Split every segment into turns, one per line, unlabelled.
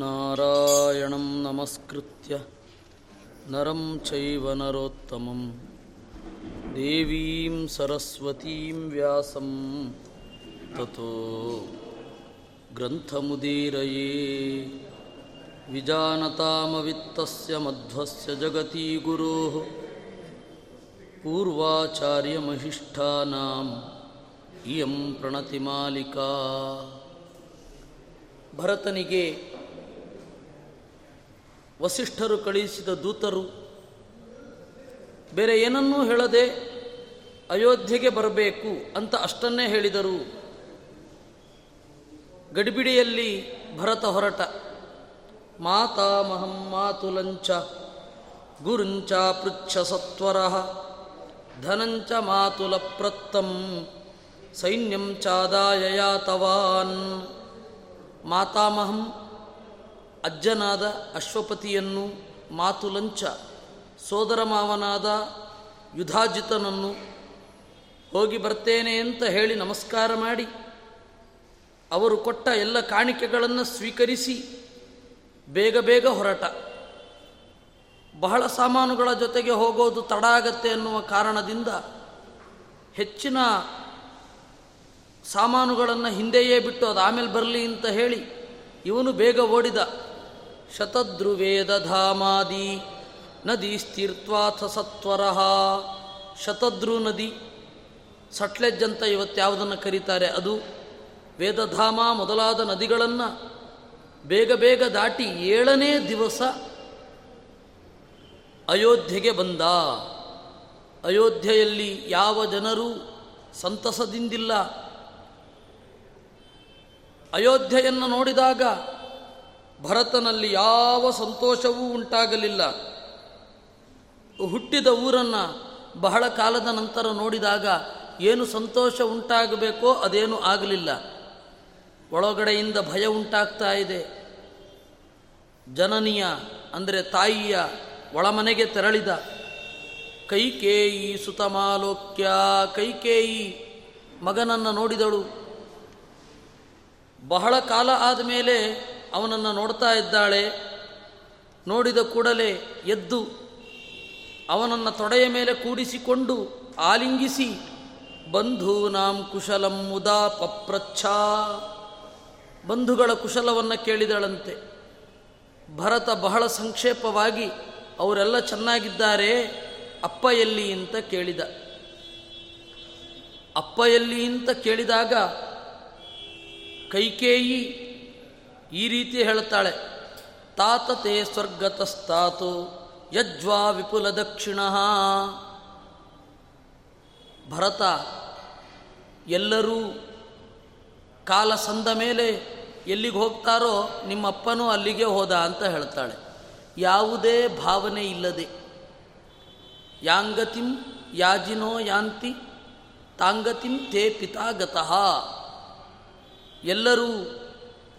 नारायणं नमस्कृत्य नरं चैव नरोत्तमं देवीं सरस्वतीं व्यासं ततो ग्रन्थमुदीरये विजानतामवित्तस्य मध्वस्य जगती गुरोः पूर्वाचार्यमहिष्ठानाम् ಇಯಂ ಪ್ರಣತಿಮಾಲಿಕಾ ಭರತನಿಗೆ ವಸಿಷ್ಠರು ಕಳುಹಿಸಿದ ದೂತರು. ಬೇರೆ ಏನನ್ನೂ ಹೇಳದೆ ಅಯೋಧ್ಯೆಗೆ ಬರಬೇಕು ಅಂತ ಅಷ್ಟನ್ನೇ ಹೇಳಿದರು. ಗಡಿಬಿಡಿಯಲ್ಲಿ ಭರತ ಹೊರಟ. ಮಾತಾಮಹಂ ಮಾತುಲಂಚ ಗುರುಂಚ ಪೃಚ್ಛ ಸತ್ವರ ಧನಂಚ ಮಾತುಲ ಪ್ರತ್ತಂ ಸೈನ್ಯಂ ಚಾದಾಯಯಾತವಾನ್. ಮಾತಾಮಹಂ ಅಜ್ಜನಾದ ಅಶ್ವಪತಿಯನ್ನು ಮಾತುಲಂಚ ಸೋದರ ಮಾವನಾದ ಯುಧಾಜಿತನನ್ನು ಹೋಗಿ ಬರ್ತೇನೆ ಅಂತ ಹೇಳಿ ನಮಸ್ಕಾರ ಮಾಡಿ, ಅವರು ಕೊಟ್ಟ ಎಲ್ಲ ಕಾಣಿಕೆಗಳನ್ನು ಸ್ವೀಕರಿಸಿ ಬೇಗ ಬೇಗ ಹೊರಟ. ಬಹಳ ಸಾಮಾನುಗಳ ಜೊತೆಗೆ ಹೋಗೋದು ತಡ ಆಗತ್ತೆ ಅನ್ನುವ ಕಾರಣದಿಂದ ಹೆಚ್ಚಿನ ಸಾಮಾನುಗಳನ್ನು ಹಿಂದೆಯೇ ಬಿಟ್ಟು ಅದು ಆಮೇಲೆ ಬರಲಿ ಅಂತ ಹೇಳಿ ಇವನು ಬೇಗ ಓಡಿದ. ಶತದ್ರುವೇದ ಧಾಮಾದಿ ನದಿ ಸ್ಥಿರ್ತ್ವಾಥ ಸತ್ವರ ಶತದ್ರು ನದಿ ಸಟ್ಲೆಜ್ ಅಂತ ಇವತ್ತು ಯಾವುದನ್ನು ಕರೀತಾರೆ? ಅದು ವೇದಧಾಮ ಮೊದಲಾದ ನದಿಗಳನ್ನು ಬೇಗ ಬೇಗ ದಾಟಿ ಏಳನೇ ದಿವಸ ಅಯೋಧ್ಯೆಗೆ ಬಂದ. ಅಯೋಧ್ಯೆಯಲ್ಲಿ ಯಾವ ಜನರು ಸಂತಸದಿಂದಿಲ್ಲ. ಅಯೋಧ್ಯೆಯನ್ನು ನೋಡಿದಾಗ ಭರತನಲ್ಲಿ ಯಾವ ಸಂತೋಷವೂ ಉಂಟಾಗಲಿಲ್ಲ. ಹುಟ್ಟಿದ ಊರನ್ನು ಬಹಳ ಕಾಲದ ನಂತರ ನೋಡಿದಾಗ ಏನು ಸಂತೋಷ ಉಂಟಾಗಬೇಕೋ ಅದೇನು ಆಗಲಿಲ್ಲ. ಒಳಗಡೆಯಿಂದ ಭಯ ಉಂಟಾಗ್ತಾ ಇದೆ. ಜನನಿಯ, ಅಂದರೆ ತಾಯಿಯ ಒಳಮನೆಗೆ ತೆರಳಿದ. ಕೈಕೇಯಿ ಸುತಮಾಲೋಕ್ಯ, ಕೈಕೇಯಿ ಮಗನನ್ನು ನೋಡಿದಳು. ಬಹಳ ಕಾಲ ಆದಮೇಲೆ ಅವನನ್ನು ನೋಡ್ತಾ ಇದ್ದಾಳೆ. ನೋಡಿದ ಕೂಡಲೇ ಎದ್ದು ಅವನನ್ನು ತೊಡೆಯ ಮೇಲೆ ಕೂಡಿಸಿಕೊಂಡು ಆಲಿಂಗಿಸಿ, ಬಂಧೂನಾಂ ಕುಶಲಂ ಮುದಾ ಪಪ್ರಚ್ಛಾ. ಬಂಧುಗಳ ಕುಶಲವನ್ನು ಕೇಳಿದಳಂತೆ. ಭರತ ಬಹಳ ಸಂಕ್ಷೇಪವಾಗಿ, ಅವರೆಲ್ಲ ಚೆನ್ನಾಗಿದ್ದಾರೆ, ಅಪ್ಪ ಎಲ್ಲಿ ಅಂತ ಕೇಳಿದ. ಅಪ್ಪ ಎಲ್ಲಿ ಅಂತ ಕೇಳಿದಾಗ, ಕೈಕೇಯಿ ಈ ರೀತಿ ಹೇಳ್ತಾಳೆ ತಾತತೆ ಸ್ವರ್ಗತಸ್ತಾತು, ಯಜ್ವಾ ವಿಪುಲ ದಕ್ಷಿಣ. ಭರತ ಎಲ್ಲರೂ ಕಾಲ ಸಂದ ಮೇಲೆ ಎಲ್ಲಿಗೆ ಹೋಗ್ತಾರೋ ನಿಮ್ಮಪ್ಪನೂ ಅಲ್ಲಿಗೆ ಹೋದ ಅಂತ ಹೇಳ್ತಾಳೆ. ಯಾವುದೇ ಭಾವನೆ ಇಲ್ಲದೆ. ಯಾಂಗತಿಂ ಯಾಜಿನೋ ಯಾಂತಿ, ತಾಂಗತಿಂ ತೇ ಪಿತಾಗತಃ. ಎಲ್ಲರೂ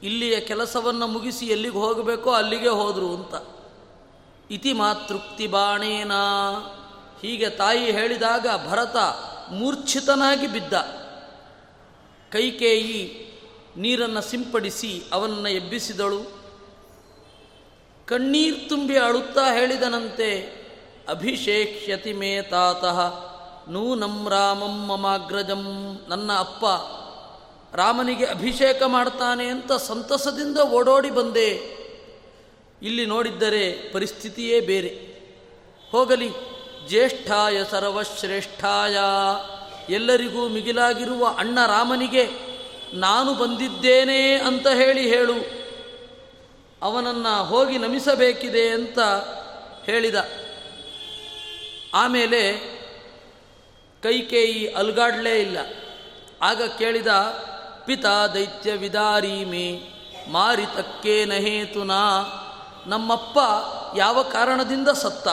ಇಲ್ಲಿಯ ಕೆಲಸವನ್ನು ಮುಗಿಸಿ ಎಲ್ಲಿಗೆ ಹೋಗಬೇಕೋ ಅಲ್ಲಿಗೆ ಹೋದರು ಅಂತ. ಇತಿ ಮಾತೃಪ್ತಿ ಬಾಣೇನ. ಹೀಗೆ ತಾಯಿ ಹೇಳಿದಾಗ ಭರತ ಮೂರ್ಛಿತನಾಗಿ ಬಿದ್ದ. ಕೈಕೇಯಿ ನೀರನ್ನು ಸಿಂಪಡಿಸಿ ಅವನನ್ನು ಎಬ್ಬಿಸಿದಳು. ಕಣ್ಣೀರು ತುಂಬಿ ಅಳುತ್ತಾ ಹೇಳಿದನಂತೆ, ಅಭಿಷೇಕ್ಷ್ಯತಿ ಮೇ ತಾತಃ, ನೂನಂ ರಾಮಂ ಮಮಾಗ್ರಜಂ, ನನ್ನ ಅಪ್ಪ ರಾಮನಿಗೆ ಅಭಿಷೇಕ ಮಾಡ್ತಾನೆ ಅಂತ ಸಂತಸದಿಂದ ಓಡೋಡಿ ಬಂದೆ. ಇಲ್ಲಿ ನೋಡಿದ್ದರೆ ಪರಿಸ್ಥಿತಿಯೇ ಬೇರೆ. ಹೋಗಲಿ, ಜ್ಯೇಷ್ಠಾಯ ಸರ್ವಶ್ರೇಷ್ಠಾಯ. ಎಲ್ಲರಿಗೂ ಮಿಗಿಲಾಗಿರುವ ಅಣ್ಣ ರಾಮನಿಗೆ, ನಾನು ಬಂದಿದ್ದೇನೆ ಅಂತ ಹೇಳಿ ಹೇಳು. ಅವನನ್ನು ಹೋಗಿ ನಮಿಸಬೇಕಿದೆ ಅಂತ ಹೇಳಿದ. ಆಮೇಲೆ ಕೈಕೇಯಿ ಅಲ್ಗಾಡ್ಲೇ ಇಲ್ಲ. ಆಗ ಕೇಳಿದ ಪಿತಾ ದೈತ್ಯ ವಿದಾರೀಮೆ ಮಾರಿತಕ್ಕೆ ಹೇತುನಾ ನಮ್ಮಪ್ಪ ಯಾವ ಕಾರಣದಿಂದ ಸತ್ತ?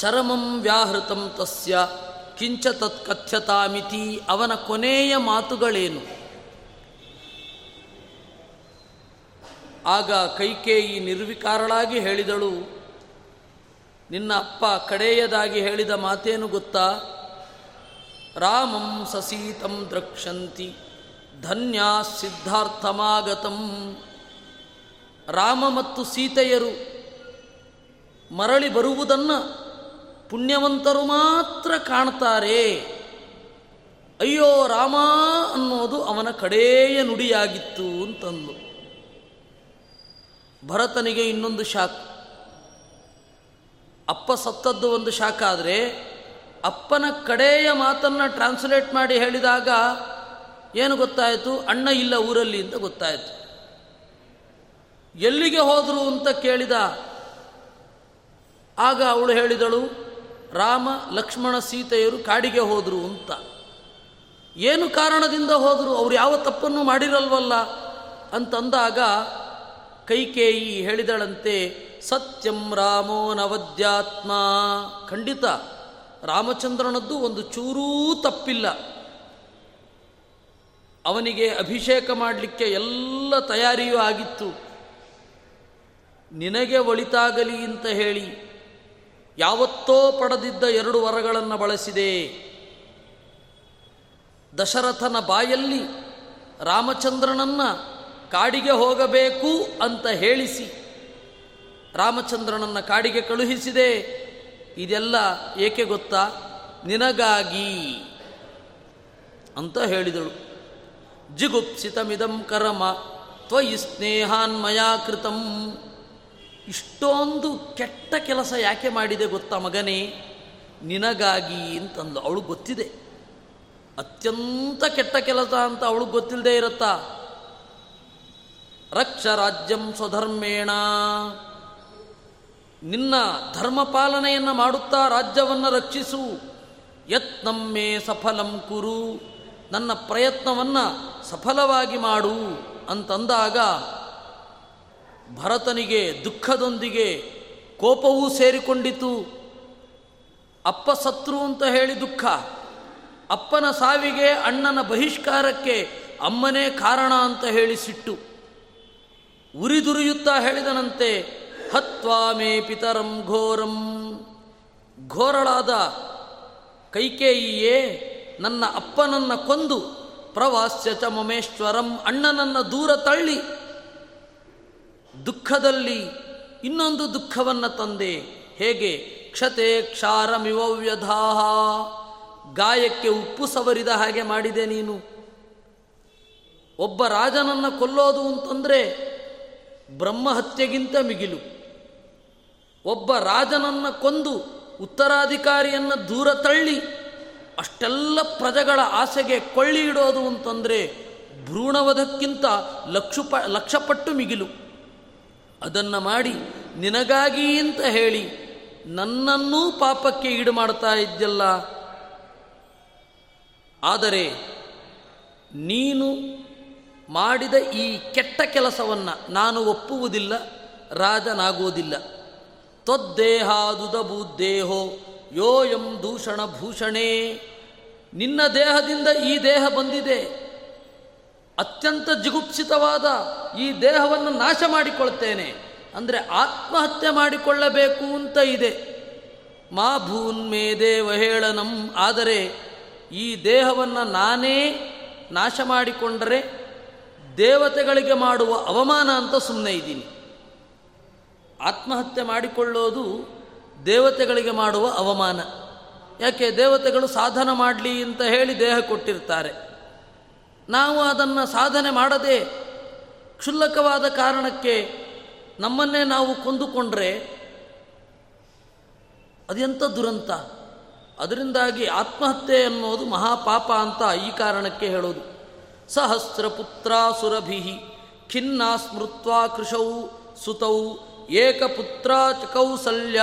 ಚರಮಂ ವ್ಯಾಹೃತಂ ತಸ್ಯ, ಕಿಂಚ ತತ್ಕಥ್ಯತಾಮಿತಿ ಅವನ ಕೊನೆಯ ಮಾತುಗಳೇನು? ಆಗ ಕೈಕೇಯಿ ನಿರ್ವಿಕಾರಳಾಗಿ ಹೇಳಿದಳು, ನಿನ್ನ ಅಪ್ಪ ಕಡೆಯದಾಗಿ ಹೇಳಿದ ಮಾತೇನು ಗೊತ್ತಾ? ರಾಮಂ ಸಸೀತಂ ದ್ರಕ್ಷಂತಿ, ಧನ್ಯಾ ಸಿದ್ಧಾರ್ಥಮಾಗತಂ. ರಾಮ ಮತ್ತು ಸೀತೆಯರು ಮರಳಿ ಬರುವುದನ್ನು ಪುಣ್ಯವಂತರು ಮಾತ್ರ ಕಾಣ್ತಾರೆ. ಅಯ್ಯೋ ರಾಮ ಅನ್ನೋದು ಅವನ ಕಡೆಯ ನುಡಿಯಾಗಿತ್ತು ಅಂತಂದು. ಭರತನಿಗೆ ಇನ್ನೊಂದು ಶಾಕ್. ಅಪ್ಪ ಸತ್ತದ್ದು ಒಂದು ಶಾಖ ಆದರೆ ಅಪ್ಪನ ಕಡೆಯ ಮಾತನ್ನು ಟ್ರಾನ್ಸ್ಲೇಟ್ ಮಾಡಿ ಹೇಳಿದಾಗ ಏನು ಗೊತ್ತಾಯಿತು? ಅಣ್ಣ ಇಲ್ಲ ಊರಲ್ಲಿ ಅಂತ ಗೊತ್ತಾಯಿತು. ಎಲ್ಲಿಗೆ ಹೋದರು ಅಂತ ಕೇಳಿದ ಆಗ ಅವಳು ಹೇಳಿದಳು, ರಾಮ, ಲಕ್ಷ್ಮಣ, ಸೀತೆಯರು ಕಾಡಿಗೆ ಹೋದರು ಅಂತ. ಏನು ಕಾರಣದಿಂದ ಹೋದರು? ಅವ್ರು ಯಾವ ತಪ್ಪನ್ನು ಮಾಡಿರಲ್ವಲ್ಲ ಅಂತಂದಾಗ ಕೈಕೇಯಿ ಹೇಳಿದಳಂತೆ, ಸತ್ಯಂ ರಾಮೋ ನವದ್ಯಾತ್ಮ. ಖಂಡಿತ. ರಾಮಚಂದ್ರನದ್ದು ಒಂದು ಚೂರೂ ತಪ್ಪಿಲ್ಲ. ಅವನಿಗೆ ಅಭಿಷೇಕ ಮಾಡಲಿಕ್ಕೆ ಎಲ್ಲ ತಯಾರಿಯೂ ಆಗಿತ್ತು. ನಿನಗೆ ಒಳಿತಾಗಲಿ ಅಂತ ಹೇಳಿ ಯಾವತ್ತೋ ಪಡೆದಿದ್ದ ಎರಡು ವರಗಳನ್ನು ಬಳಸಿದೆ. ದಶರಥನ ಬಾಯಲ್ಲಿ ರಾಮಚಂದ್ರನನ್ನ ಕಾಡಿಗೆ ಹೋಗಬೇಕು ಅಂತ ಹೇಳಿಸಿ ರಾಮಚಂದ್ರನನ್ನ ಕಾಡಿಗೆ ಕಳುಹಿಸಿದೆ. ಇದೆಲ್ಲ ಏಕೆ ಗೊತ್ತಾ? ನಿನಗಾಗಿ ಅಂತ ಹೇಳಿದಳು. ಜಿಗುಪ್ಸಿತಮಿದಂ ಕರಮ, ತ್ವಯಿ ಸ್ನೇಹಾನ್ಮಯಾ ಕೃತಂ. ಇಷ್ಟೊಂದು ಕೆಟ್ಟ ಕೆಲಸ ಯಾಕೆ ಮಾಡಿದೆ ಗೊತ್ತಾ ಮಗನೇ? ನಿನಗಾಗಿ ಅಂತಂದು ಅವಳು ಗೊತ್ತಿದೆ. ಅತ್ಯಂತ ಕೆಟ್ಟ ಕೆಲಸ ಅಂತ ಅವಳು ಗೊತ್ತಿಲ್ಲದೆ ಇರುತ್ತಾ? ರಕ್ಷ ರಾಜ್ಯಂ ಸ್ವಧರ್ಮೇಣ. ನಿನ್ನ ಧರ್ಮ ಪಾಲನೆಯನ್ನು ಮಾಡುತ್ತಾ ರಾಜ್ಯವನ್ನು ರಕ್ಷಿಸು. ಯತ್ನಮ್ಮೆ ಸಫಲಂ ಕುರು. ನನ್ನ ಪ್ರಯತ್ನವನ್ನು ಸಫಲವಾಗಿ ಮಾಡು ಅಂತಂದಾಗ ಭರತನಿಗೆ ದುಃಖದೊಂದಿಗೆ ಕೋಪವೂ ಸೇರಿಕೊಂಡಿತು. ಅಪ್ಪ ಸತ್ರು ಅಂತ ಹೇಳಿ ದುಃಖ. ಅಪ್ಪನ ಸಾವಿಗೆ ಅಣ್ಣನ ಬಹಿಷ್ಕಾರಕ್ಕೆ ಅಮ್ಮನೇ ಕಾರಣ ಅಂತ ಹೇಳಿ ಸಿಟ್ಟು. ಉರಿದುರಿಯುತ್ತಾ ಹೇಳಿದನಂತೆ ಹತ್ವಾ ಮೇ ಪಿತರಂ ಘೋರಂ. ಘೋರಳಾದ ಕೈಕೇಯಿಯೇ, ನನ್ನ ಅಪ್ಪನನ್ನ ಕೊಂದು ಪ್ರವಾಸ್ಯ ಚ ಮಮೇಶ್ವರಂ, ಅಣ್ಣನನ್ನು ದೂರ ತಳ್ಳಿ. ದುಃಖದಲ್ಲಿ ಇನ್ನೊಂದು ದುಃಖವನ್ನು ತಂದೆ. ಹೇಗೆ? ಕ್ಷತೆ ಕ್ಷಾರಮಿವ್ಯಧಾಹ ಗಾಯಕ್ಕೆ ಉಪ್ಪು ಸವರಿದ ಹಾಗೆ ಮಾಡಿದೆ ನೀನು. ಒಬ್ಬ ರಾಜನನ್ನು ಕೊಲ್ಲೋದು ಅಂತಂದರೆ ಬ್ರಹ್ಮಹತ್ಯೆಗಿಂತ ಮಿಗಿಲು. ಒಬ್ಬ ರಾಜನನ್ನು ಕೊಂದು ಉತ್ತರಾಧಿಕಾರಿಯನ್ನು ದೂರ ತಳ್ಳಿ ಅಷ್ಟೆಲ್ಲ ಪ್ರಜೆಗಳ ಆಸೆಗೆ ಕೊಳ್ಳಿ ಇಡೋದು ಅಂತಂದರೆ ಭ್ರೂಣವಧಕ್ಕಿಂತ ಲಕ್ಷ ಲಕ್ಷಪಟ್ಟು ಮಿಗಿಲು. ಅದನ್ನು ಮಾಡಿ ನಿನಗಾಗಿ ಅಂತ ಹೇಳಿ ನನ್ನನ್ನೂ ಪಾಪಕ್ಕೆ ಈಡು ಮಾಡ್ತಾ ಇದ್ದಲ್ಲ ಆದರೆ ನೀನು ಮಾಡಿದ ಈ ಕೆಟ್ಟ ಕೆಲಸವನ್ನು ನಾನು ಒಪ್ಪುವುದಿಲ್ಲ, ರಾಜನಾಗುವುದಿಲ್ಲ. ತ್ವದ್ದೇಹಾದುದ ಯೋ ಯೋಯಂ ದೂಷಣ ಭೂಷಣೇ. ನಿನ್ನ ದೇಹದಿಂದ ಈ ದೇಹ ಬಂದಿದೆ. ಅತ್ಯಂತ ಜಿಗುಪ್ಸಿತವಾದ ಈ ದೇಹವನ್ನು ನಾಶ ಮಾಡಿಕೊಳ್ತೇನೆ. ಅಂದರೆ ಆತ್ಮಹತ್ಯೆ ಮಾಡಿಕೊಳ್ಳಬೇಕು ಅಂತ ಇದೆ. ಮಾ ಭೂನ್ಮೇ ದೇವ ಹೇಳನಂ, ಆದರೆ ಈ ದೇಹವನ್ನು ನಾನೇ ನಾಶ ಮಾಡಿಕೊಂಡರೆ ದೇವತೆಗಳಿಗೆ ಮಾಡುವ ಅವಮಾನ ಅಂತ ಸುಮ್ಮನೆ ಇದ್ದೀನಿ. ಆತ್ಮಹತ್ಯೆ ಮಾಡಿಕೊಳ್ಳೋದು ದೇವತೆಗಳಿಗೆ ಮಾಡುವ ಅವಮಾನ. ಯಾಕೆ? ದೇವತೆಗಳು ಸಾಧನ ಮಾಡಲಿ ಅಂತ ಹೇಳಿ ದೇಹ ಕೊಟ್ಟಿರ್ತಾರೆ. ನಾವು ಅದನ್ನು ಸಾಧನೆ ಮಾಡದೆ ಕ್ಷುಲ್ಲಕವಾದ ಕಾರಣಕ್ಕೆ ನಮ್ಮನ್ನೇ ನಾವು ಕೊಂದುಕೊಂಡ್ರೆ ಅದೆಂಥ ದುರಂತ. ಅದರಿಂದಾಗಿ ಆತ್ಮಹತ್ಯೆ ಅನ್ನೋದು ಮಹಾಪಾಪ ಅಂತ ಈ ಕಾರಣಕ್ಕೆ ಹೇಳೋದು. ಸಹಸ್ರಪುತ್ರಾಸುರಭಿ ಖಿನ್ನ ಸ್ಮೃತ್ವಾ ಕೃಷೌ ಸುತೌ ಏಕಪುತ್ರ ಕೌಸಲ್ಯ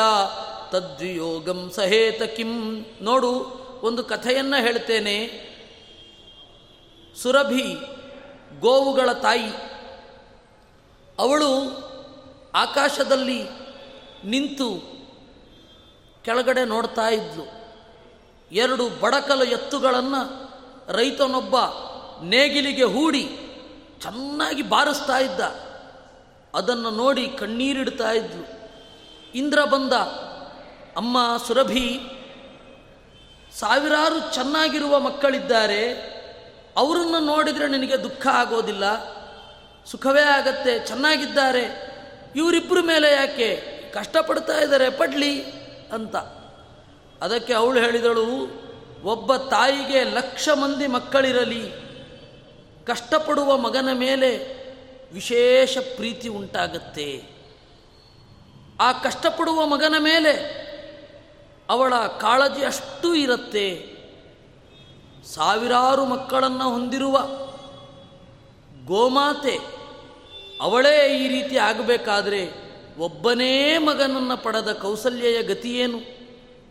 ತದ್ವಿಯೋಗಂ ಸಹೇತ ಕಿಂ. ನೋಡು, ಒಂದು ಕಥೆಯನ್ನು ಹೇಳ್ತೇನೆ. ಸುರಭಿ, ಗೋವುಗಳ ತಾಯಿ. ಅವಳು ಆಕಾಶದಲ್ಲಿ ನಿಂತು ಕೆಳಗಡೆ ನೋಡ್ತಾ ಇದ್ಲು. ಎರಡು ಬಡಕಲ ಎತ್ತುಗಳನ್ನು ರೈತನೊಬ್ಬ ನೇಗಿಲಿಗೆ ಹೂಡಿ ಚೆನ್ನಾಗಿ ಬಾರಿಸ್ತಾ ಇದ್ದ. ಅದನ್ನು ನೋಡಿ ಕಣ್ಣೀರಿಡ್ತಾ ಇದ್ಲು. ಇಂದ್ರ ಬಂದ, ಅಮ್ಮ ಸುರಭಿ, ಸಾವಿರಾರು ಚೆನ್ನಾಗಿರುವ ಮಕ್ಕಳಿದ್ದಾರೆ. ಅವರನ್ನು ನೋಡಿದರೆ ನಿನಗೆ ದುಃಖ ಆಗೋದಿಲ್ಲ. ಸುಖವೇ ಆಗತ್ತೆ, ಚೆನ್ನಾಗಿದ್ದಾರೆ. ಇವರಿಬ್ಬರ ಮೇಲೆ ಯಾಕೆ ಕಷ್ಟಪಡ್ತಾ ಇದ್ದಾರೆ ಪಡ್ಲಿ ಅಂತ. ಅದಕ್ಕೆ ಅವಳು ಹೇಳಿದಳು, ಒಬ್ಬ ತಾಯಿಗೆ ಲಕ್ಷ ಮಂದಿ ಮಕ್ಕಳಿರಲಿ. ಕಷ್ಟಪಡುವ ಮಗನ ಮೇಲೆ ವಿಶೇಷ ಪ್ರೀತಿ ಉಂಟಾಗತ್ತೆ. ಆ ಕಷ್ಟಪಡುವ ಮಗನ ಮೇಲೆ ಅವಳ ಕಾಳಜಿ ಅಷ್ಟು ಇರುತ್ತೆ. ಸಾವಿರಾರು ಮಕ್ಕಳನ್ನು ಹೊಂದಿರುವ ಗೋಮಾತೆ ಅವಳೇ ಈ ರೀತಿ ಆಗಬೇಕಾದ್ರೆ ಒಬ್ಬನೇ ಮಗನನ್ನು ಪಡೆದ ಕೌಸಲ್ಯೆಯ ಗತಿಯೇನು?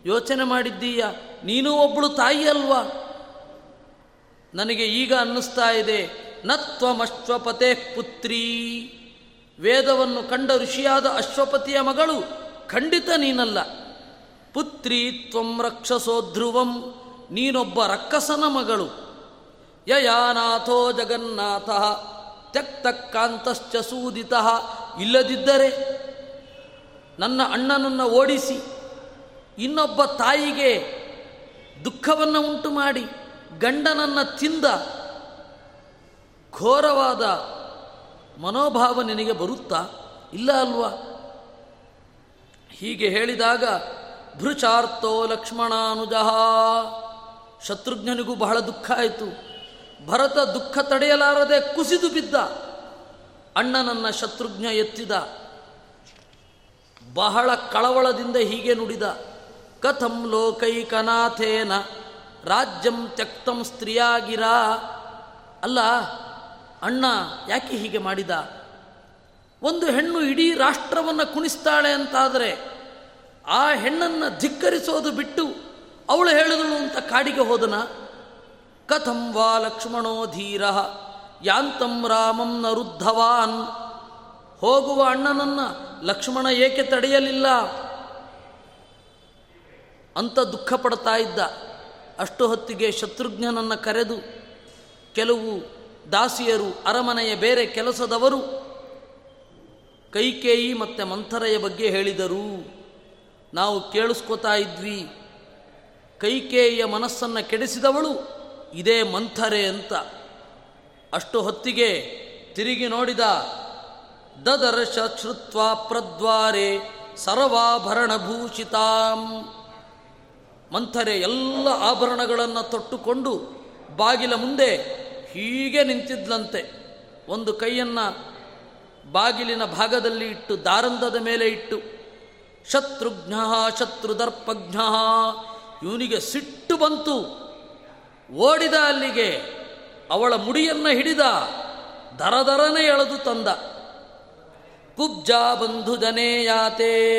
ಯೋಚನೆ ಮಾಡಿದ್ದೀಯ? ನೀನು ಒಬ್ಬಳು ತಾಯಿ ಅಲ್ವಾ? ನನಗೆ ಈಗ ಅನ್ನಿಸ್ತಾ ಇದೆ ನತ್ವಮಶ್ವಪತೆ ಪುತ್ರಿ. ವೇದವನ್ನು ಕಂಡ ಋಷಿಯಾದ ಅಶ್ವಪತಿಯ ಮಗಳು, ಖಂಡಿತ ನೀನಲ್ಲ. ಪುತ್ರಿ ತ್ವಂ ರಕ್ಷಸೋ ಧ್ರುವಂ, ನೀನೊಬ್ಬ ರಕ್ಕಸನ ಮಗಳು. ಯಯಾನಾಥೋ ಜಗನ್ನಾಥ ತ್ಯಕ್ತ ಕಾಂತಶ್ಚ ಸೂದಿತ, ಇಲ್ಲದಿದ್ದರೆ ನನ್ನ ಅಣ್ಣನನ್ನು ಓಡಿಸಿ, ಇನ್ನೊಬ್ಬ ತಾಯಿಗೆ ದುಃಖವನ್ನು ಉಂಟು ಮಾಡಿ ಗಂಡನನ್ನು ತಿಂದ ಘೋರವಾದ ಮನೋಭಾವ ನಿನಗೆ ಬರುತ್ತಾ? ಇಲ್ಲ ಅಲ್ವಾ? ಹೀಗೆ ಹೇಳಿದಾಗ ಭೃಚಾರ್ಥೋ ಲಕ್ಷ್ಮಣಾನುಜಃ. ಶತ್ರುಘ್ನನಿಗೂ ಬಹಳ ದುಃಖ ಆಯಿತು. ಭರತ ದುಃಖ ತಡೆಯಲಾರದೆ ಕುಸಿದು ಬಿದ್ದ. ಅಣ್ಣನನ್ನ ಶತ್ರುಘ್ನ ಎತ್ತಿದ. ಬಹಳ ಕಳವಳದಿಂದ ಹೀಗೆ ನುಡಿದ. ಕಥಂ ಲೋಕೈಕನಾಥೇನ ರಾಜ್ಯಂ ತ್ಯಕ್ತಂ ಸ್ತ್ರೀಯಾಗಿರ. ಅಲ್ಲ ಅಣ್ಣ ಯಾಕೆ ಹೀಗೆ ಮಾಡಿದ? ಒಂದು ಹೆಣ್ಣು ಇಡೀ ರಾಷ್ಟ್ರವನ್ನು ಕುಣಿಸ್ತಾಳೆ ಅಂತಾದರೆ ಆ ಹೆಣ್ಣನ್ನು ಧಿಕ್ಕರಿಸೋದು ಬಿಟ್ಟು ಅವಳು ಹೇಳಿದಳು ಅಂತ ಕಾಡಿಗೆ ಹೋದನ? ಕಥಂ ವಾ ಲಕ್ಷ್ಮಣೋ ಧೀರ, ಯಾಂತಂ ರಾಮಂ ನರುದ್ಧವಾನ್ ಹೋಗುವ ಅಣ್ಣನನ್ನ ಲಕ್ಷ್ಮಣ ಏಕೆ ತಡೆಯಲಿಲ್ಲ? ಅಂತ ದುಃಖ ಪಡ್ತಾ ಇದ್ದ. ಅಷ್ಟು ಹೊತ್ತಿಗೆ ಶತ್ರುಘ್ನನನ್ನು ಕರೆದು, ಕೆಲವು ದಾಸಿಯರು ಅರಮನೆಯ ಬೇರೆ ಕೆಲಸದವರು? ಕೈಕೇಯಿ ಮತ್ತು ಮಂಥರೆಯ ಬಗ್ಗೆ ಹೇಳಿದರು. ನಾವು ಕೇಳಿಸ್ಕೋತಾ ಇದ್ವಿ, ಕೈಕೇಯಿಯ ಮನಸ್ಸನ್ನು ಕೆಡಿಸಿದವಳು ಇದೇ ಮಂಥರೆ ಅಂತ. ಅಷ್ಟು ಹೊತ್ತಿಗೆ ತಿರುಗಿ ನೋಡಿದ, ದದರ್ಶ ಶ್ರುತ್ವ ಪ್ರದ್ವಾರೆ ಸರ್ವಾಭರಣಭೂಷಿತಾಂ. ಮಂಥರೆ ಎಲ್ಲ ಆಭರಣಗಳನ್ನು ತೊಟ್ಟುಕೊಂಡು ಬಾಗಿಲ ಮುಂದೆ ಹೀಗೆ ನಿಂತಿದ್ಲಂತೆ. ಒಂದು ಕೈಯನ್ನು ಬಾಗಿಲಿನ ಭಾಗದಲ್ಲಿ ಇಟ್ಟು ದಾರಂದದ ಮೇಲೆ ಇಟ್ಟು, ಶತ್ರುಘ್ನ ಶತ್ರುದರ್ಪಘ್ನ ಇವನಿಗೆ ಸಿಟ್ಟು ಬಂತು. ಓಡಿದ ಅಲ್ಲಿಗೆ ಅವಳ ಮುಡಿಯನ್ನು ಹಿಡಿದ ದರದರನೆ ಎಳೆದು ತಂದ. ಕುಬ್ಜ ಬಂಧು ಯಾತೆ.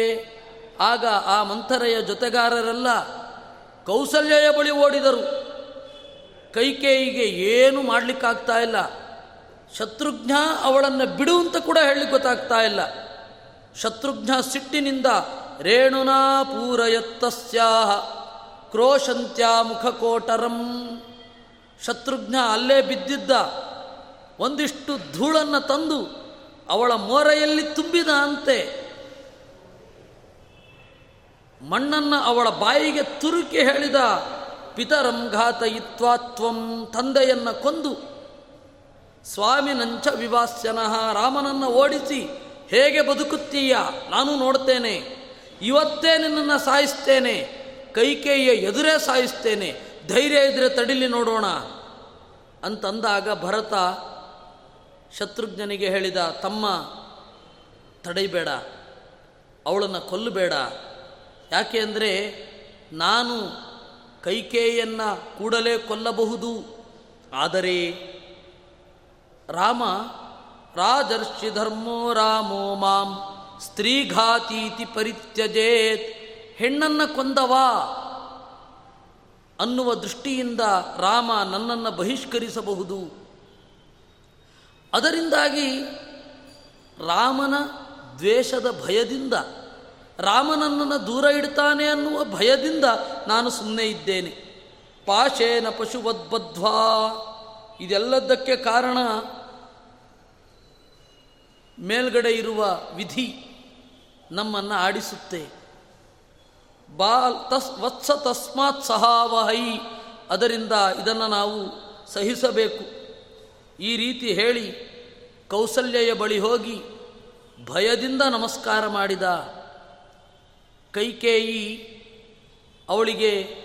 ಆಗ ಆ ಮಂಥರೆಯ ಜೊತೆಗಾರರೆಲ್ಲ ಕೌಸಲ್ಯಯ ಬಳಿ ಓಡಿದರು. ಕೈಕೇಯಿಗೆ ಏನು ಮಾಡಲಿಕ್ಕಾಗ್ತಾ ಇಲ್ಲ. ಶತ್ರುಘ್ನ ಅವಳನ್ನು ಬಿಡು ಅಂತ ಕೂಡ ಹೇಳಲಿಕ್ಕೆ ಗೊತ್ತಾಗ್ತಾ ಇಲ್ಲ. ಶತ್ರುಘ್ನ ಸಿಟ್ಟಿನಿಂದ ರೇಣುನಾ ಪೂರಯತ್ತಸ್ಯಾಹ. ಕ್ರೋಶಂತ್ಯ ಮುಖಕೋಟರಂ. ಶತ್ರುಘ್ನ ಅಲ್ಲೇ ಬಿದ್ದಿದ್ದ. ಒಂದಿಷ್ಟು ಧೂಳನ್ನು ತಂದು ಅವಳ ಮೋರೆಯಲ್ಲಿ ತುಂಬಿದ ಅಂತೆ. ಮಣ್ಣನ್ನು ಅವಳ ಬಾಯಿಗೆ ತುರುಕಿ ಹೇಳಿದ ಪಿತರಂ ತ್ವಂ ತಂದೆಯನ್ನು ಕೊಂದು ಸ್ವಾಮಿನಂಚ ವಿವಾಸ್ಯನಃ ರಾಮನನ್ನು ಓಡಿಸಿ ಹೇಗೆ ಬದುಕುತ್ತೀಯ? ನಾನು ನೋಡ್ತೇನೆ. ಇವತ್ತೇ ನಿನ್ನನ್ನು ಸಾಯಿಸ್ತೇನೆ. ಕೈಕೇಯ ಎದುರೇ ಸಾಯಿಸ್ತೇನೆ. ಧೈರ್ಯ ಇದ್ರೆ ತಡಿಲಿ ನೋಡೋಣ. ಅಂತಂದಾಗ ಭರತ ಶತ್ರುಘ್ನಿಗೆ ಹೇಳಿದ, ತಮ್ಮ ತಡೆಯಬೇಡ ಅವಳನ್ನು ಕೊಲ್ಲಬೇಡ. ಯಾಕೆ ಅಂದರೆ ನಾನು ಕೈಕೇಯನ್ನು ಕೂಡಲೇ ಕೊಲ್ಲಬಹುದು. ಆದರೆ ರಾಮ ರಾಜರ್ಷಿ ಧರ್ಮೋ ರಾಮೋ ಮಾಂ, ಸ್ತ್ರೀಘಾತೀತಿ ಪರಿತ್ಯಜೇತ್, ಹೆಣ್ಣನ್ನು ಕೊಂದವಾ ಅನ್ನುವ ದೃಷ್ಟಿಯಿಂದ ರಾಮ ನನ್ನನ್ನು ಬಹಿಷ್ಕರಿಸಬಹುದು. ಅದರಿಂದಾಗಿ ರಾಮನ ದ್ವೇಷದ ಭಯದಿಂದ ರಾಮನನ್ನನ್ನು ದೂರ ಇಡ್ತಾನೆ ಅನ್ನುವ ಭಯದಿಂದ ನಾನು ಸುಮ್ಮನೆ ಇದ್ದೇನೆ. ಪಾಶೇನ ಪಶುವದ್ಬದ್ವಾ ಇದೆಲ್ಲದಕ್ಕೆ ಕಾರಣ ಮೇಲ್ಗಡೆ ಇರುವ ವಿಧಿ ನಮ್ಮನ್ನು ಆಡಿಸುತ್ತೆ. ಬಾ ತಸ್ ವತ್ಸ ತಸ್ಮಾತ್ ಸಹಾವಹೈ. ಅದರಿಂದ ಇದನ್ನು ನಾವು ಸಹಿಸಬೇಕು. ಈ ರೀತಿ ಹೇಳಿ ಕೌಸಲ್ಯೆಯ ಬಳಿ ಹೋಗಿ ಭಯದಿಂದ ನಮಸ್ಕಾರ ಮಾಡಿದ. ಕೈಕೇಯಿ ಅವಳಿಗೆ